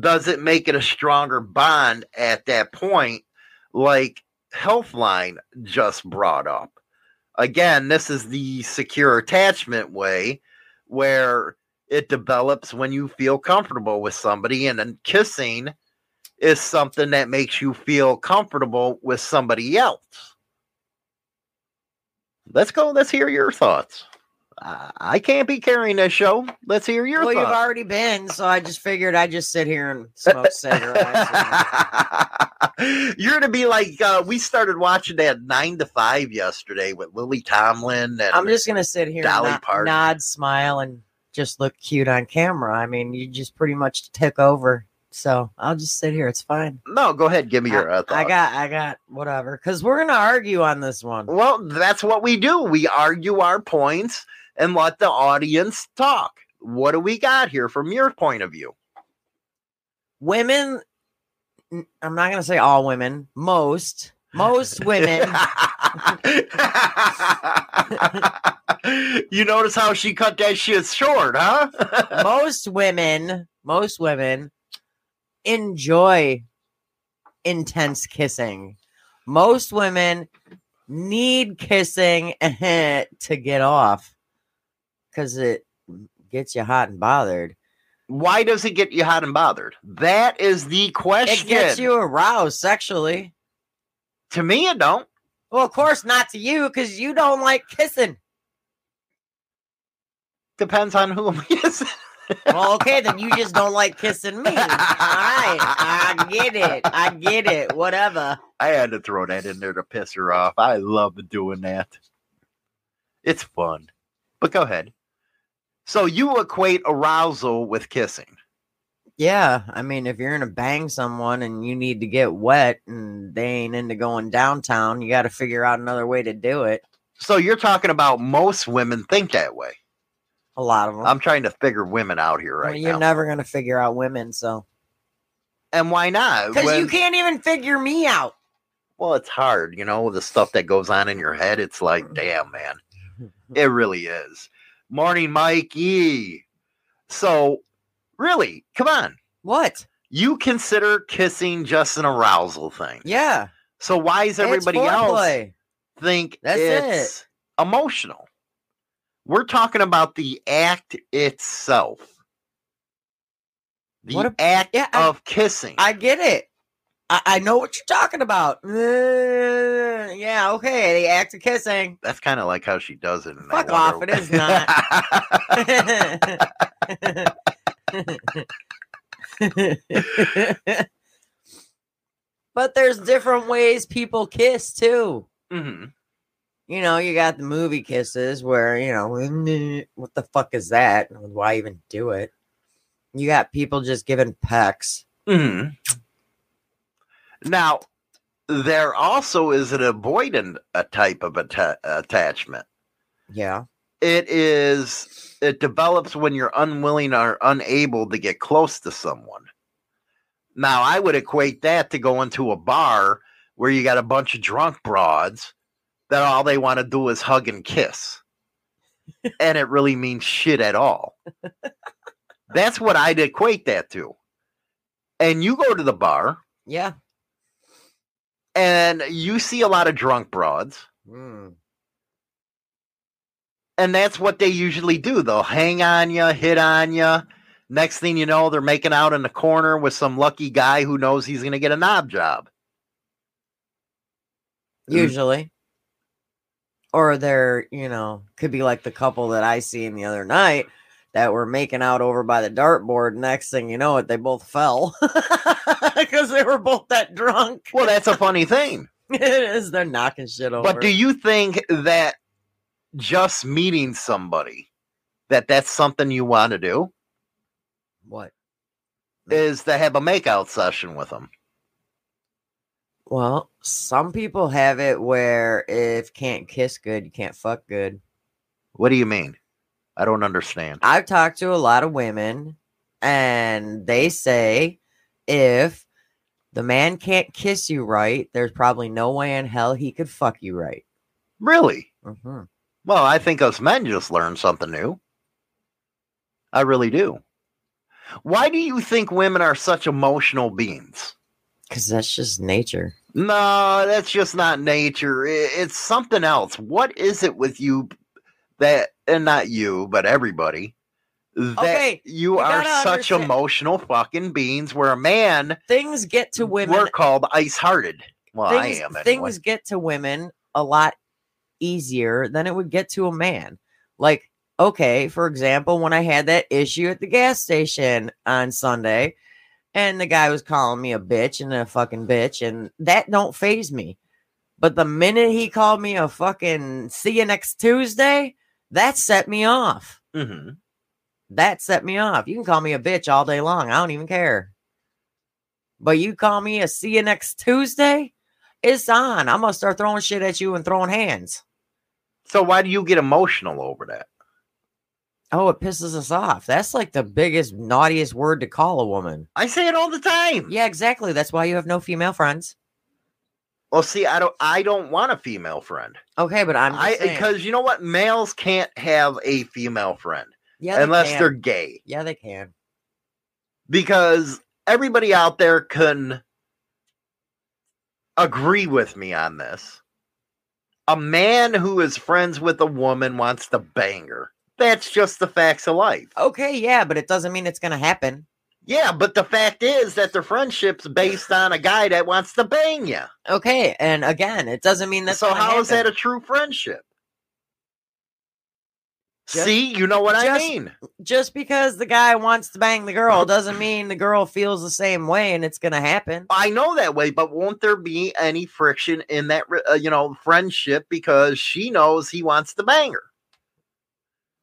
does it make it a stronger bond at that point? Like healthline just brought up. Again this is the secure attachment way where it develops when you feel comfortable with somebody and then kissing is something that makes you feel comfortable with somebody else. Let's go let's hear your thoughts I- I can't be carrying this show. Let's hear your well, thoughts. you've already been, so I just figured I'd just sit here and smoke cigarettes. You're gonna be like uh, we started watching that nine to five yesterday with Lily Tomlin and I'm just gonna sit here Dolly and nod, Parton. nod, smile, and just look cute on camera. I mean, you just pretty much took over. So I'll just sit here. It's fine. no. Go ahead, give me your uh, I got, I got whatever. Because we're gonna argue on this one. Well, that's what we do. We argue our points and let the audience talk. What do we got here from your point of view? Women, I'm not gonna say all women. Most, most women. you notice how she cut that shit short, huh? most women, most women enjoy intense kissing. Most women need kissing to get off because it gets you hot and bothered. Why does it get you hot and bothered? That is the question. It gets you aroused sexually. To me, it don't. Well, of course not to you because you don't like kissing. Depends on who I'm kissing. Well, okay, then you just don't like kissing me. All right, I get it. I get it. Whatever. I had to throw that in there to piss her off. I love doing that. It's fun. But go ahead. So you equate arousal with kissing. Yeah, I mean, if you're gonna bang someone and you need to get wet and they ain't into going downtown, you got to figure out another way to do it. So you're talking about most women think that way. A lot of them. I'm trying to figure women out here right well, you're now. never gonna figure out women, so and why not? because you can't even figure me out. Well, it's hard, you know, the stuff that goes on in your head. It's like, damn, man, it really is. Morning, Mikey. So, really, come on. What? You consider kissing just an arousal thing. Yeah, So why is everybody else think That's it's emotional? We're talking about the act itself. The a- act yeah, I- of kissing. I get it. I, I know what you're talking about. Uh, yeah, okay. The act of kissing. That's kind of like how she does it. Fuck that off, Wonder- it is but there's different ways people kiss too. Mhm. you know, you got the movie kisses where, you know, what the fuck is that? Why even do it? You got people just giving pecks. Mhm. Now, there also is an avoidant a type of atta- attachment. Yeah. It is it develops when you're unwilling or unable to get close to someone. Now, I would equate that to going to a bar where you got a bunch of drunk broads that all they want to do is hug and kiss. and it really means shit at all. That's what I'd equate that to. And you go to the bar Yeah. And you see a lot of drunk broads. Mm. and that's what they usually do. They'll hang on you, hit on you. Next thing you know, they're making out in the corner with some lucky guy who knows he's going to get a knob job. Mm. Usually. Or they're, you know, could be like the couple that I seen the other night that were making out over by the dartboard. Next thing you know it, they both fell because they were both that drunk. Well, that's a funny thing. it is. They're knocking shit over. But do you think that just meeting somebody that that's something you want to do what? is to have a makeout session with them? Well, some people have it where if can't kiss good, you can't fuck good. What do you mean? I don't understand. I've talked to a lot of women, and they say if the man can't kiss you right, there's probably no way in hell he could fuck you right. Really? hmm Well, I think us men just learned something new. I really do. Why do you think women are such emotional beings? Because that's just nature. No, that's just not nature. It's something else. What is it with you that, and not you, but everybody, that Okay, you, you are such understand- emotional fucking beings where a man, Things get to women. we're called ice hearted. Well, things, I am anyway. things get to women a lot easier than it would get to a man. Like, okay, for example, when I had that issue at the gas station on Sunday, and the guy was calling me a bitch and a fucking bitch, and that don't faze me. But the minute he called me a fucking see you next Tuesday, that set me off. Mhm. That set me off. You can call me a bitch all day long. I don't even care. But you call me a see you next Tuesday, it's on. I'm gonna start throwing shit at you and throwing hands. So why do you get emotional over that? Oh, it pisses us off. That's like the biggest, naughtiest word to call a woman. I say it all the time. Yeah, exactly. That's why you have no female friends. Well, see, I don't, I don't want a female friend. Okay, but I'm I because you know what, males can't have a female friend yeah, they unless can. they're gay. yeah, they can. because everybody out there can agree with me on this. A man who is friends with a woman wants to bang her. That's just the facts of life. Okay, yeah, but it doesn't mean it's gonna happen. Yeah, but the fact is that their friendship's based on a guy that wants to bang you. Okay, and again, it doesn't mean that. so how is that a true friendship? Just- See, you know what I mean. Just because the guy wants to bang the girl doesn't mean the girl feels the same way and it's gonna happen. I know that way, but won't there be any friction in that, uh, you know, friendship because she knows he wants to bang her?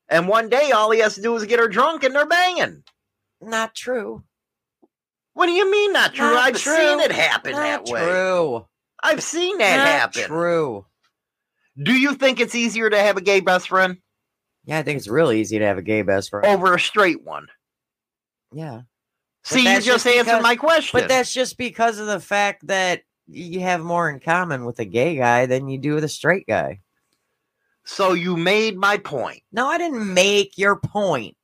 And one day, all he has to do is get her drunk, and they're banging. Not true. What do you mean not true? Not I've true. seen it happen Not that way. true. I've seen that Not happen. True. Do you think it's easier to have a gay best friend Yeah, I think it's real easy to have a gay best friend. over a straight one? yeah. See, you just just answered because- my question. But that's just because of the fact that you have more in common with a gay guy than you do with a straight guy. so you made my point. No, I didn't make your point.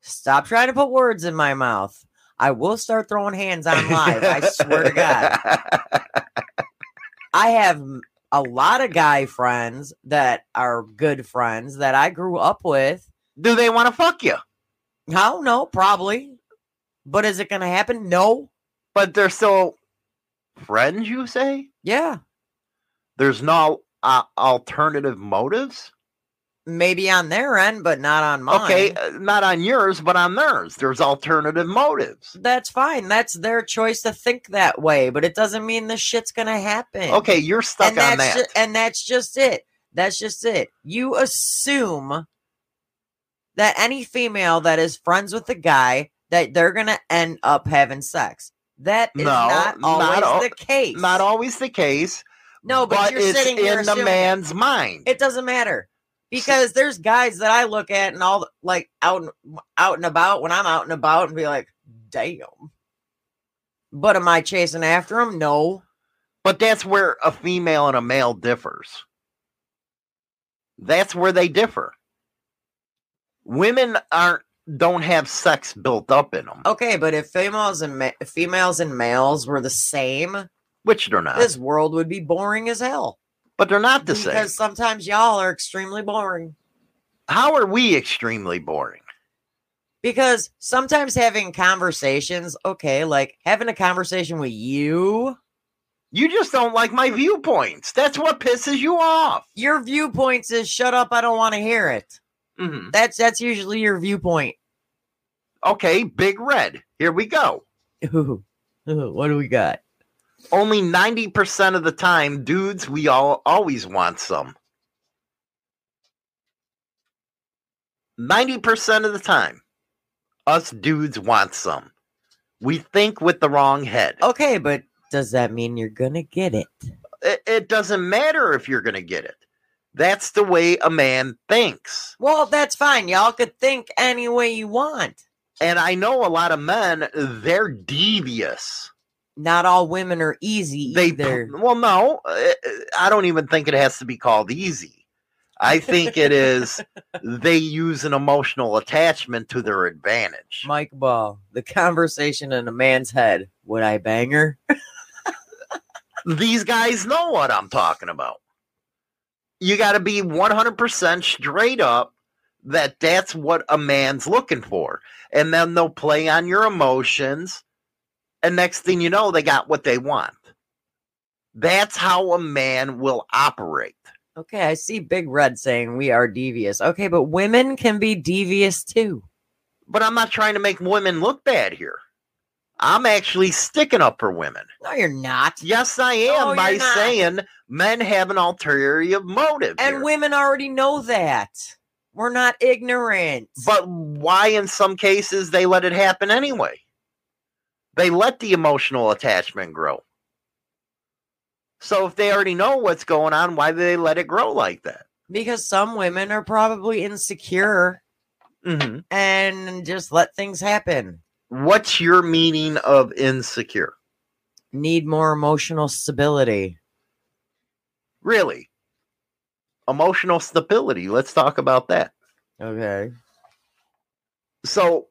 Stop trying to put words in my mouth. I will start throwing hands on live. I swear to God. I have a lot of guy friends that are good friends that I grew up with. Do they want to fuck you? I don't know, probably. But is it going to happen? No. But they're still friends, you say? Yeah. There's no uh, alternative motives? Maybe on their end, but not on mine. Okay, uh, not on yours, but on theirs. There's alternative motives. That's fine. That's their choice to think that way, but it doesn't mean this shit's gonna happen. Okay, you're stuck and on that. ju- and that's just it. That's just it. You assume that any female that is friends with a guy that they're gonna end up having sex. That is No, not not always al- the case. Not always the case. No, but, you're it's sitting in the man's mind. It doesn't matter because there's guys that I look at and all like out and- out and about when I'm out and about and be like, damn. But am I chasing after them? No. But that's where a female and a male differs. That's where they differ. Women aren't don't have sex built up in them, Okay, but if females and ma- females and males were the same, which they're not. this world would be boring as hell. But they're not the same. Because sometimes y'all are extremely boring. How are we extremely boring? Because sometimes having conversations, okay, like having a conversation with you, You just don't like my viewpoints. That's what pisses you off. your viewpoints is shut up, I don't want to hear it. Mhm. That's that's usually your viewpoint. Okay, big red. Here we go. Ooh, ooh, what do we got? Only 90% of the time, dudes, we all always want some. 90% of the time, us dudes want some. We think with the wrong head. Okay, but does that mean you're gonna get it? It, it doesn't matter if you're going to get it. That's the way a man thinks. Well, that's fine. Y'all could think any way you want. And I know a lot of men, they're devious. Not all women are easy They either. well, no, uh, I don't even think it has to be called easy. I think it is they use an emotional attachment to their advantage. Mike Ball, the conversation in a man's head. Would I bang her? These guys know what I'm talking about. You got to be 100% straight up that that's what a man's looking for. And then they'll play on your emotions. And next thing you know, they got what they want. That's how a man will operate. Okay, I see Big Red saying we are devious. Okay, but women can be devious too. But I'm not trying to make women look bad here. I'm actually sticking up for women. No, you're not. Yes, I am No, by saying men have an ulterior motive. And here. women already know that. We're not ignorant. But why, in some cases, they let it happen anyway? They let the emotional attachment grow. So if they already know what's going on, why do they let it grow like that? because some women are probably insecure Mm-hmm. and just let things happen. What's your meaning of insecure? Need more emotional stability. Really? Emotional stability. Let's talk about that. Okay. So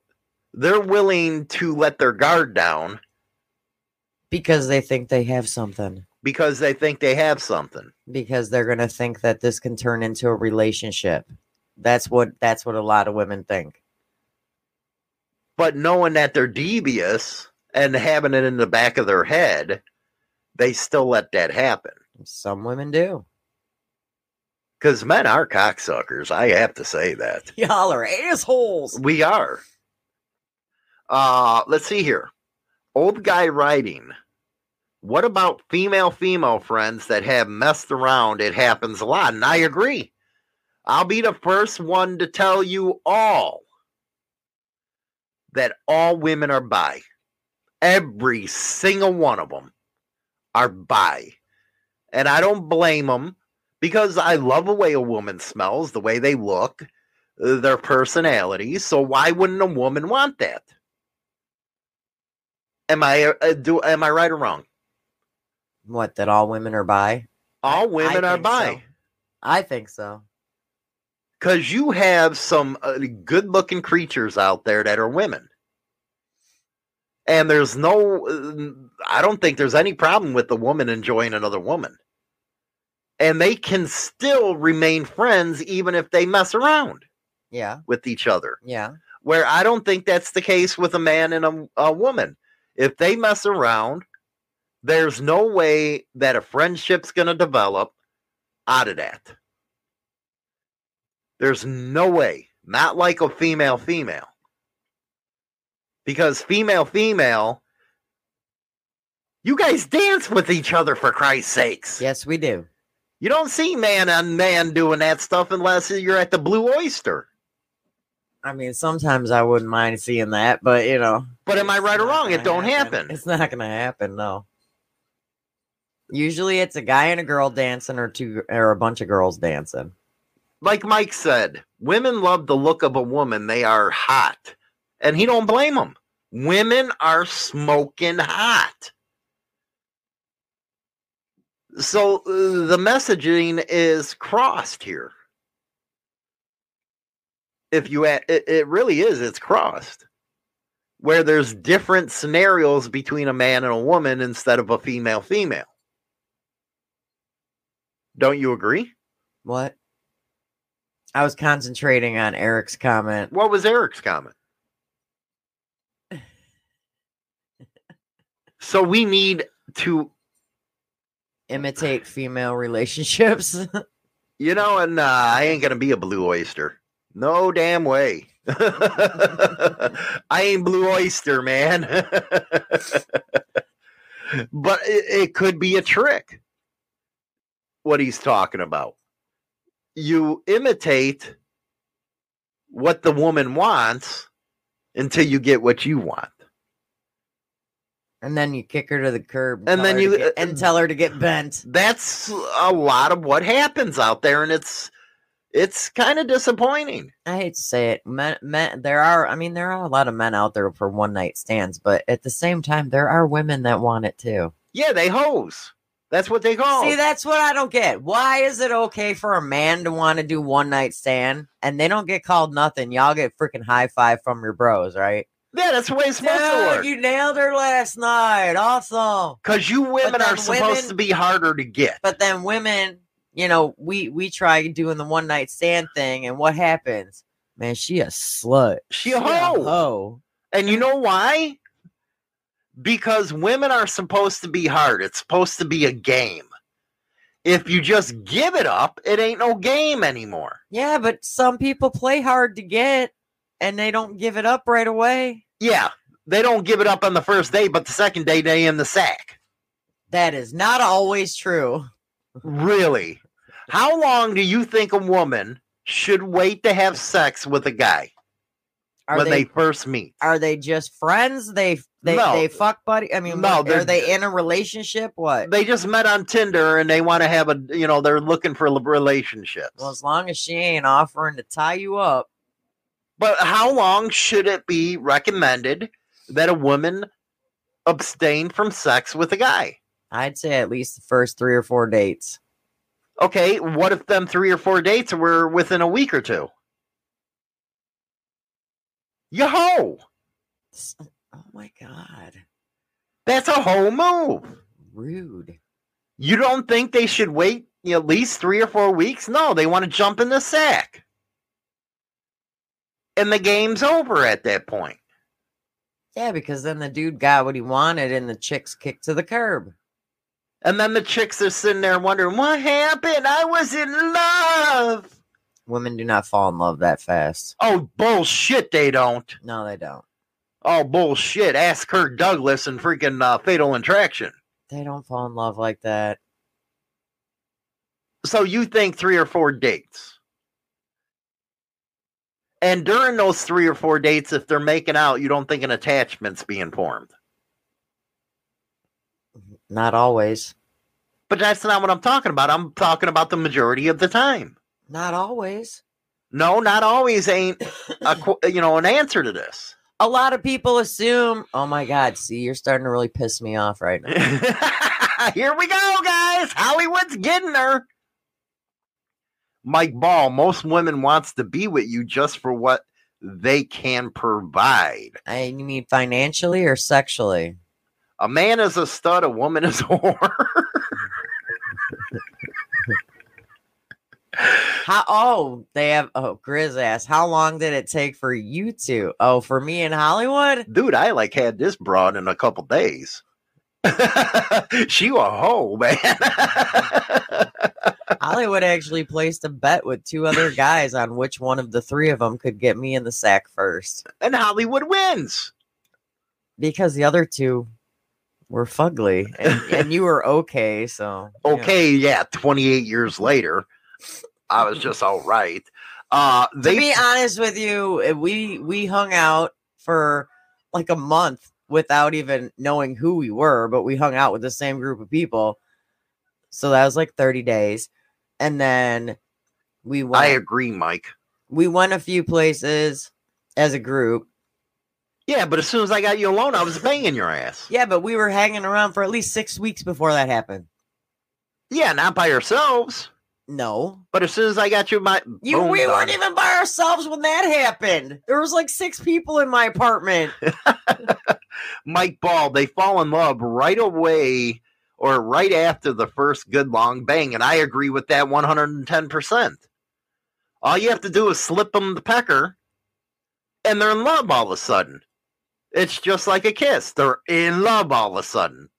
they're willing to let their guard down Because they think they have something. because they think they have something. Because they're gonna think that this can turn into a relationship. That's what that's what a lot of women think. But knowing that they're devious and having it in the back of their head, they still let that happen. Some women do. Because men are cocksuckers. I have to say that. Y'all are assholes. We are. Uh, let's see here. Old guy writing. What about female female friends that have messed around? It happens a lot. And I agree. I'll be the first one to tell you all that all women are bi. Every single one of them are bi. And I don't blame them because I love the way a woman smells, the way they look, uh, their personalities. So why wouldn't a woman want that? Am I uh, do am I right or wrong? What, that all women are bi? All women are think bi. so. I think so. because you have some uh, good looking creatures out there that are women and there's no uh, i don't think there's any problem with the woman enjoying another woman and they can still remain friends even if they mess around Yeah. with each other Yeah. where i don't think that's the case with a man and a, a woman if they mess around there's no way that a friendship's going to develop out of that there's no way. Not like a female female. Because female female, you guys dance with each other for Christ's sakes. Yes, we do. You don't see man on man doing that stuff unless you're at the Blue Oyster. I mean, sometimes I wouldn't mind seeing that, but you know. But am I right or wrong? It don't happen. It's not gonna happen, no. Usually it's a guy and a girl dancing or two or a bunch of girls dancing. Like Mike said, women love the look of a woman. They are hot. And he don't blame them. Women are smoking hot. So uh, the messaging is crossed here. If you, a- it, it really is, it's crossed. Where there's different scenarios between a man and a woman instead of a female female. Don't you agree? What? I was concentrating on Eric's comment. What was Eric's comment? So we need to, Imitate female relationships. you know, and uh, I ain't gonna be a blue oyster. No damn way. I ain't blue oyster, man. but it, it could be a trick. What he's talking about. You imitate what the woman wants until you get what you want. and then you kick her to the curb. And then you- get- and uh, tell her to get bent. That's a lot of what happens out there, and it's it's kind of disappointing. I hate to say it, men, men. There are, I mean, there are a lot of men out there for one night stands, but at the same time, there are women that want it too. Yeah, they hose. That's what they call. See, that's what I don't get. Why is it okay for a man to want to do one night stand and they don't get called nothing? Y'all get freaking high five from your bros, right? yeah, that's the way it's supposed to work. you nailed her last night. Awesome. Because you women are supposed women- to be harder to get. But then women, you know, we we try doing the one night stand thing, and what happens? Man, she a slut. She a hoe. hoe. And you know why? Because women are supposed to be hard. It's supposed to be a game. If you just give it up, it ain't no game anymore. Yeah, but some people play hard to get, and they don't give it up right away. Yeah, they don't give it up on the first day, but the second day they in the sack. That is not always true. Really? How long do you think a woman should wait to have sex with a guy Are when they, they, first meet? are they just friends? They they No. they fuck buddy. I mean, No, what, are they in a relationship? What? They just met on Tinder and they want to have a, you know, they're looking for relationships. Well, as long as she ain't offering to tie you up, But how long should it be recommended that a woman abstain from sex with a guy? I'd say at least the first three or four dates. Okay, what if them three or four dates were within a week or two? Yo, Oh my god, that's a whole move. rude. You don't think they should wait at least three or four weeks? No, they want to jump in the sack. And the game's over at that point. Yeah, because then the dude got what he wanted, and the chicks kicked to the curb. And then the chicks are sitting there wondering, what happened? I was in love. Women do not fall in love that fast. Oh, bullshit, they don't. No, they don't. Oh, bullshit. Ask Kirk Douglas and freaking uh, Fatal Attraction. They don't fall in love like that. So you think three or four dates. And during those three or four dates, if they're making out, you don't think an attachment's being formed. Not always. But that's not what I'm talking about. I'm talking about the majority of the time. Not always. No, not always ain't a you know an answer to this. A lot of people assume, oh my God, see, you're starting to really piss me off right now. Here we go, guys. Hollywood's getting her. Mike Ball, most women wants to be with you just for what they can provide. I, you mean financially or sexually? A man is a stud, a woman is a whore. How? Oh, they have. Oh, Grizz asked, how long did it take for you two? Oh, for me in Hollywood? Dude, I like had this broad in a couple days. she a hoe, man. Hollywood actually placed a bet with two other guys on which one of the three of them could get me in the sack first. and Hollywood wins. Because the other two were fugly, and, and you were okay. So you know. Okay, yeah, 28 years later, I was just all right. Uh, to be honest with you, eh, we we hung out for like a month without even knowing who we were, but we hung out with the same group of people. So that was like 30 days. And then we went I agree, Mike. we went a few places as a group. Yeah, but as soon as I got you alone, I was banging your ass. Yeah, but we were hanging around for at least 6 weeks before that happened. Yeah, not by ourselves. No. But as soon as I got you, my You we weren't even by ourselves when that happened. There was like 6 people in my apartment. Mike Ball. They fall in love right away or right after the first good long bang, and I agree with that one hundred and ten percent. All you have to do is slip them the pecker, and they're in love all of a sudden. It's just like a kiss. They're in love all of a sudden.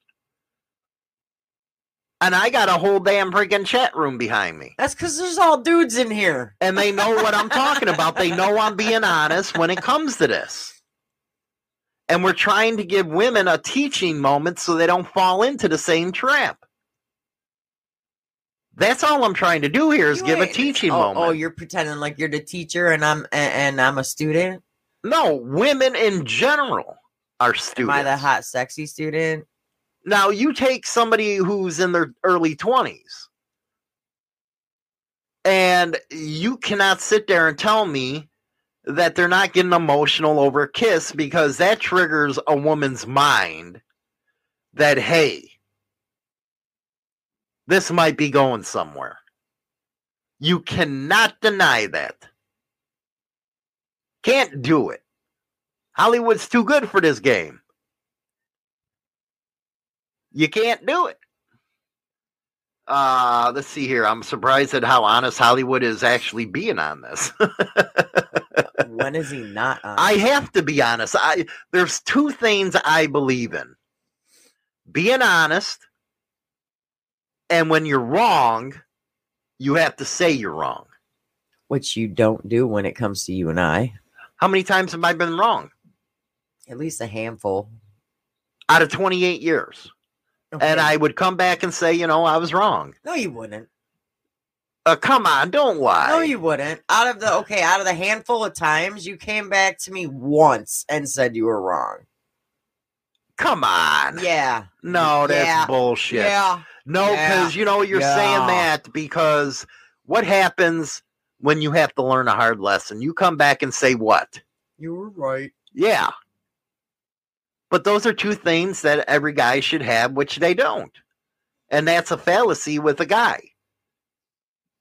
And I got a whole damn freaking chat room behind me. That's cuz there's all dudes in here. And they know what I'm talking about. They know I'm being honest when it comes to this. And we're trying to give women a teaching moment so they don't fall into the same trap. That's all I'm trying to do here is You give a teaching oh, oh moment. Oh, you're pretending like you're the teacher and I'm and, and I'm a student. No, women in general are Am students. I the hot sexy student? Now you take somebody who's in their early 20s and you cannot sit there and tell me that they're not getting emotional over a kiss because that triggers a woman's mind that hey this might be going somewhere. You cannot deny that. Can't do it. Hollywood's too good for this game. You can't do it. Uh, let's see here. I'm surprised at how honest Hollywood is actually being on this. when is he not on? I have to be honest. I there's two things I believe in. Being honest and when you're wrong, you have to say you're wrong. which you don't do when it comes to you and I. How many times have I been wrong? At least a handful. Out of 28 years. And I would come back and say, you know, I was wrong. No, you wouldn't. Uh, come on, don't lie. No, you wouldn't. Out of the okay, out of the handful of times you came back to me once and said you were wrong. Come on. Yeah. No, that's Yeah. bullshit. Yeah. No, Yeah. because you know you're saying that because what happens when you have to learn a hard lesson? You come back and say what? You were right. Yeah. But those are two things that every guy should have, which they don't. And that's a fallacy with a guy.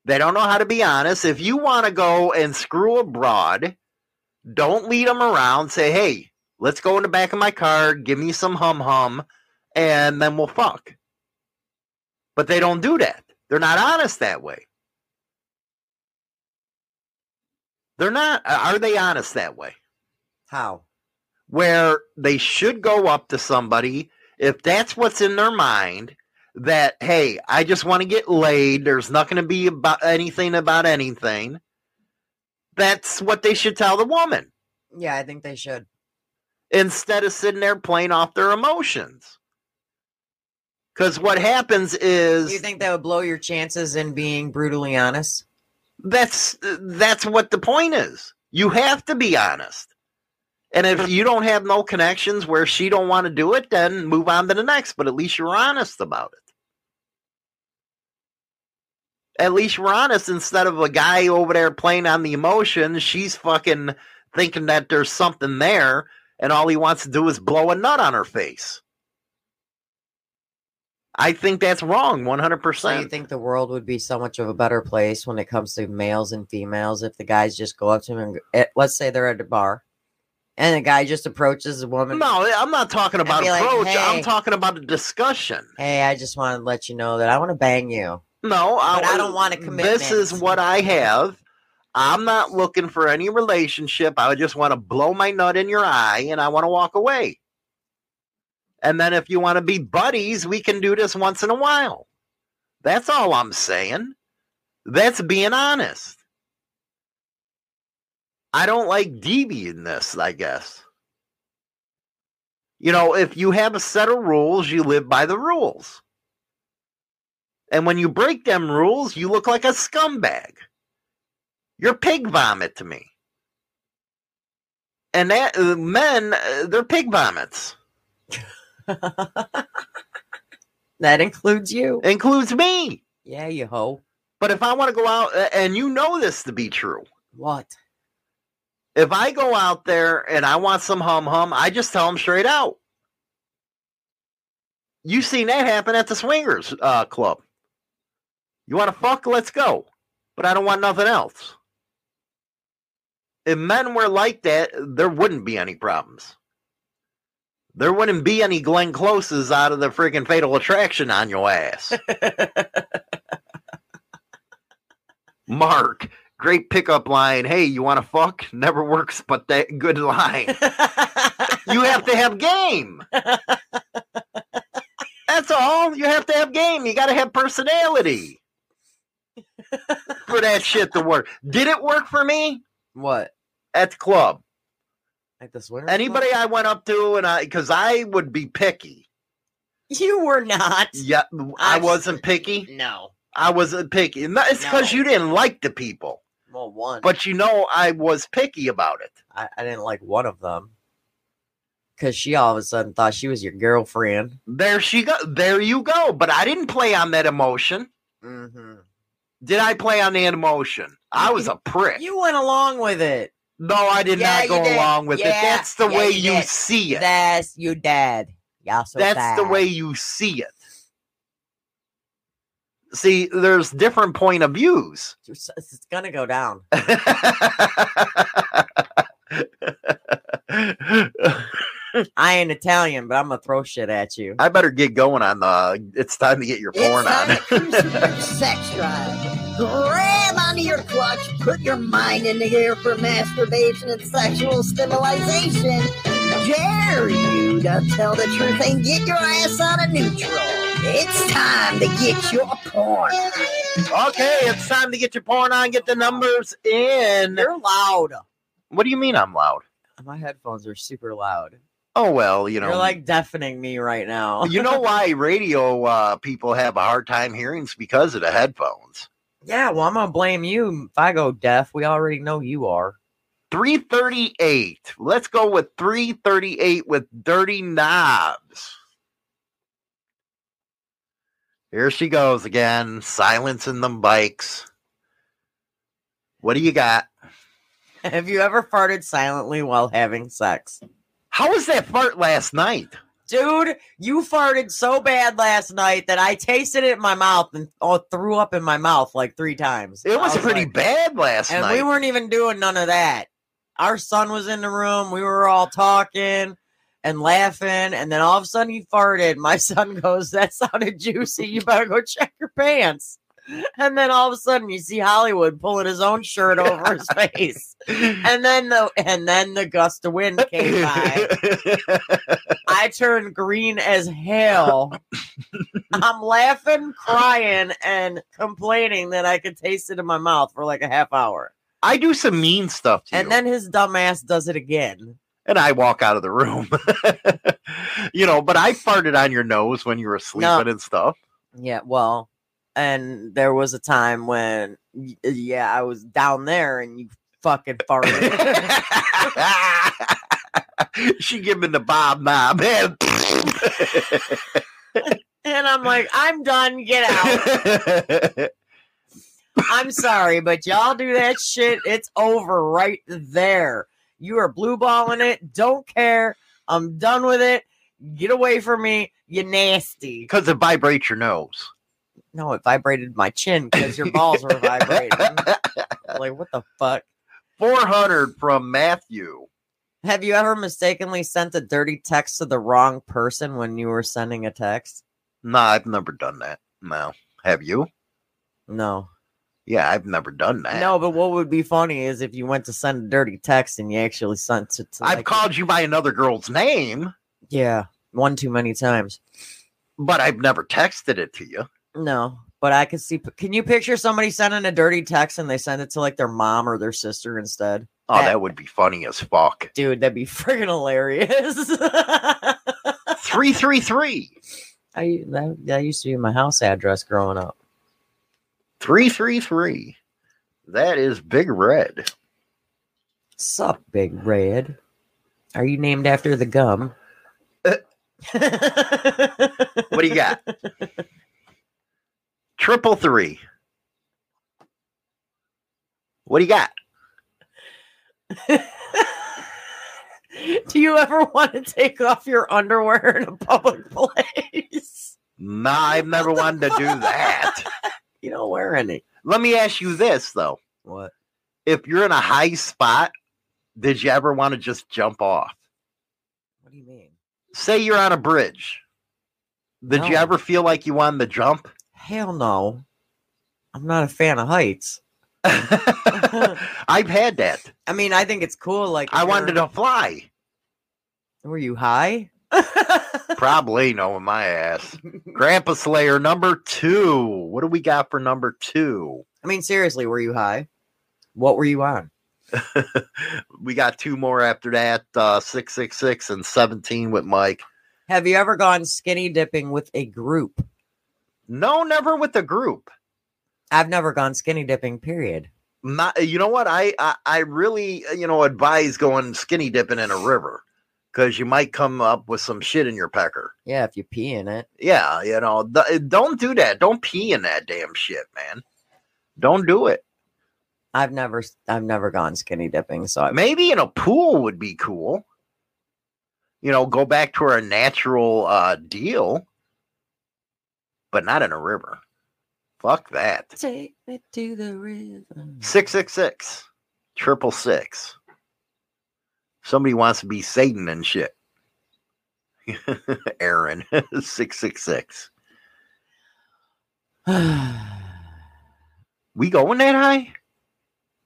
They don't know how to be honest. If you want to go and screw a broad, don't lead them around. Say, hey, let's go in the back of my car, give me some hum hum, and then we'll fuck. But they don't do that. They're not honest that way. They're not. Uh, are they honest that way? How? where they should go up to somebody if that's what's in their mind that hey i just want to get laid there's not going to be about anything about anything that's what they should tell the woman Yeah, I think they should. instead of sitting there playing off their emotions because what happens is. You think that would blow your chances in being brutally honest? That's that's what the point is. You have to be honest. And if you don't have no connections where she don't want to do it then move on to the next. But at least you're honest about it. At least you're honest. Instead of a guy over there playing on the emotions she's fucking thinking that there's something there and all he wants to do is blow a nut on her face i think that's wrong 100% So you think the world would be so much of a better place when it comes to males and females if the guys just go up to him and eh, let's say they're at a bar and the guy just approaches the woman. No, I'm not talking about be like, approach. I'm talking about a discussion. Hey, I just want to let you know that I want to bang you. No, But I don't want to commit. This is what I have. I'm not looking for any relationship. I just want to blow my nut in your eye and I want to walk away. And then if you want to be buddies, we can do this once in a while. That's all I'm saying. That's being honest. I don't like deviating this, I guess. You know, if you have a set of rules, you live by the rules. And when you break them rules, you look like a scumbag. You're pig vomit to me. And that uh, men, uh, they're pig vomits. That includes you. Includes me. Yeah, you hoe. But if I want to go out, and you know this to be true, What? if I go out there and I want some hum hum, I just tell them straight out. You seen that happen at the swingers uh, club. You want to fuck? Let's go. But I don't want nothing else. If men were like that, there wouldn't be any problems. There wouldn't be any Glenn Closes out of the freaking fatal attraction on your ass. Mark, great pickup line. Hey, you want to fuck? Never works, but that good line. you have to have game. That's all. You have to have game. You got to have personality for that shit to work. Did it work for me What? at the club? Like the swinger? Anybody I went up to, and I, because I would be picky. You were not. Yeah, I I've- wasn't picky. No. I wasn't picky. No, It's because No. you didn't like the people, Well, one. but you know I was picky about it. I, I didn't like one of them. Because she all of a sudden thought she was your girlfriend. There she go. There you go. But I didn't play on that emotion. Mm-hmm. Did I play on the emotion? I was a prick. You went along with it. No, I did Yeah, not go did. along with it. That's the yeah, way you you see it. That's you dad. Y'all so That's the way you see it. See, there's different point of views. It's, it's gonna go down. I ain't Italian, but I'm gonna throw shit at you. I better get going on the. It's time to get your porn on. Your sex drive. Onto your clutch, put your mind in the air for masturbation and sexual stimulation. Dare you to tell the truth and get your ass out of neutral. It's time to get your porn. Okay, it's time to get your porn on. Get the numbers in. You're loud. What do you mean I'm loud? My headphones are super loud. Oh well, you know, You're like deafening me right now. you know why radio uh, people have a hard time hearing? It's because of the headphones. Yeah, well, I'm gonna blame you if I go deaf. We already know you are. 338. Let's go with 338 with dirty knobs. Here she goes again, silencing them bikes. What do you got? Have you ever farted silently while having sex? How was that fart last night? Dude, you farted so bad last night that I tasted it in my mouth and oh, threw up in my mouth like three times. It I was pretty like- bad last and night. And we weren't even doing none of that. Our son was in the room. We were all talking and laughing, and then all of a sudden he farted. My son goes, "That sounded juicy. You better go check your pants." And then all of a sudden you see Hollywood pulling his own shirt over his face, and then the and then the gust of wind came by. I turned green as hell. I'm laughing, crying, and complaining that I could taste it in my mouth for like a half hour. I do some mean stuff to And you. then his dumbass does it again. and I walk out of the room. you know, but I farted on your nose when you were sleeping and stuff. Yeah, well, and there was a time when, uh, yeah, I was down there and you fucking farted. she giving the bob now man. and I'm like, I'm done. Get out. I'm sorry, but y'all do that shit. It's over right there. You are blue balling it. Don't care. I'm done with it. Get away from me. You nasty. Because it vibrates your nose. No, it vibrated my chin because your balls were vibrating. like, what the fuck? 400 from Matthew. Have you ever mistakenly sent a dirty text to the wrong person when you were sending a text? No, I've never done that. No. Have you? No. Yeah, I've never done that. No, but what would be funny is if you went to send a dirty text and you actually sent it to. I've like, called you by another girl's name, Yeah, one too many times. but I've never texted it to you. No, but I can see. Can you picture somebody sending a dirty text and they send it to like their mom or their sister instead? Oh, that would be funny as fuck. Dude, that'd be freaking hilarious. 333. I that, that used to be my house address growing up. 333. That is Big Red. Sup, Big Red? Are you named after the gum? Uh. What do you got? Triple three. What do you got? Do you ever want to take off your underwear in a public place? Nah, I've never wanted to do that. You don't wear any. Let me ask you this though. What? If you're in a high spot, did you ever want to just jump off? What do you mean? Say you're on a bridge. Did you ever feel like you wanted to jump? Hell no. I'm not a fan of heights. I've had that. I mean, I think it's cool. Like, I wanted to fly. Were you high? Probably knowing my ass. Grandpa Slayer number two. What do we got for number two? I mean, seriously, were you high? What were you on? We got two more after that. Uh, six six six and seventeen with Mike. Have you ever gone skinny dipping with a group? No, never with the group. I've never gone skinny dipping, period. Not. You know what? I I, I really uh, you know advise going skinny dipping in a river because you might come up with some shit in your pecker. Yeah, if you pee in it. Yeah, you know, th- don't do that. Don't pee in that damn shit, man. Don't do it. I've never I've never gone skinny dipping, so I Maybe in a pool would be cool. You know, go back to our natural uh deal, but not in a river. Fuck that. take me to the river. Six six six, triple six. Somebody wants to be Satan and shit. Aaron, six six six. We going that high?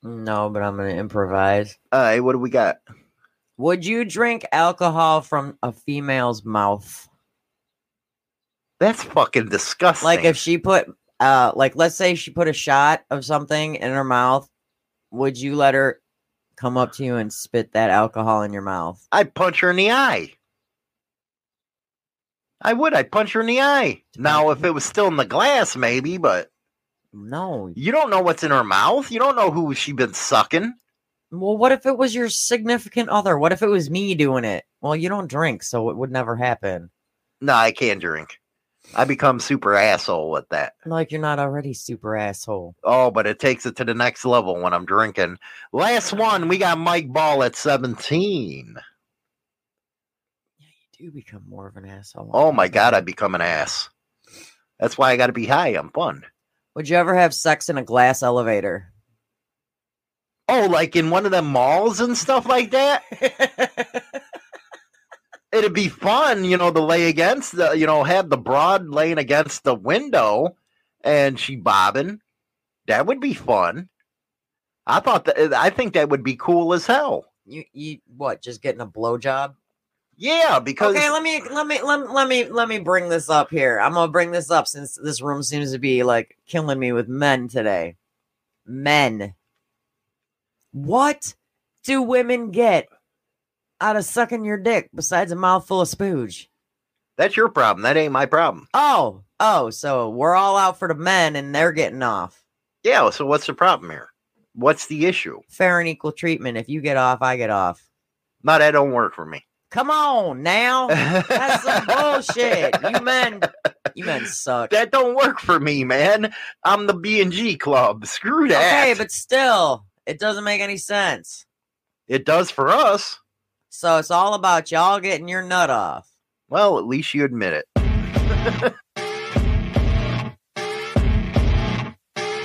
no, but I'm gonna improvise. All right, what do we got? Would you drink alcohol from a female's mouth? That's fucking disgusting. Like if she put uh like let's say she put a shot of something in her mouth, would you let her come up to you and spit that alcohol in your mouth? I'd punch her in the eye. I would. I'd punch her in the eye. Now, if it was still in the glass, maybe, but No. you don't know what's in her mouth. You don't know who she been sucking. Well, what if it was your significant other? What if it was me doing it? Well, you don't drink, so it would never happen. No, I can't drink. I become super asshole with that. Like you're not already super asshole. Oh, but it takes it to the next level when I'm drinking. Last one, we got Mike Ball at 17. Yeah, You do become more of an asshole. Oh my God, I become an ass. That's why I got to be high. I'm fun. Would you ever have sex in a glass elevator? Oh, like in one of them malls and stuff like that? It'd be fun, you know, to lay against the, you know, have the broad laying against the window and she bobbing. That would be fun. I thought that, uh, I think that would be cool as hell. You you what? Just getting a blowjob? Yeah, because Okay, let me let me let, let me let me bring this up here. I'm gonna bring this up since this room seems to be like killing me with men today. Men. What do women get out of sucking your dick besides a mouthful of spooge? that's your problem. That ain't my problem. Oh, oh, so we're all out for the men and they're getting off. Yeah, so what's the problem here? What's the issue? Fair and equal treatment. If you get off, I get off. No, that don't work for me. Come on now. That's some bullshit. You men you men suck. That don't work for me, man. I'm the B and G club. Screw that. Okay, but still, it doesn't make any sense. it does for us. So it's all about y'all getting your nut off. Well, at least you admit it.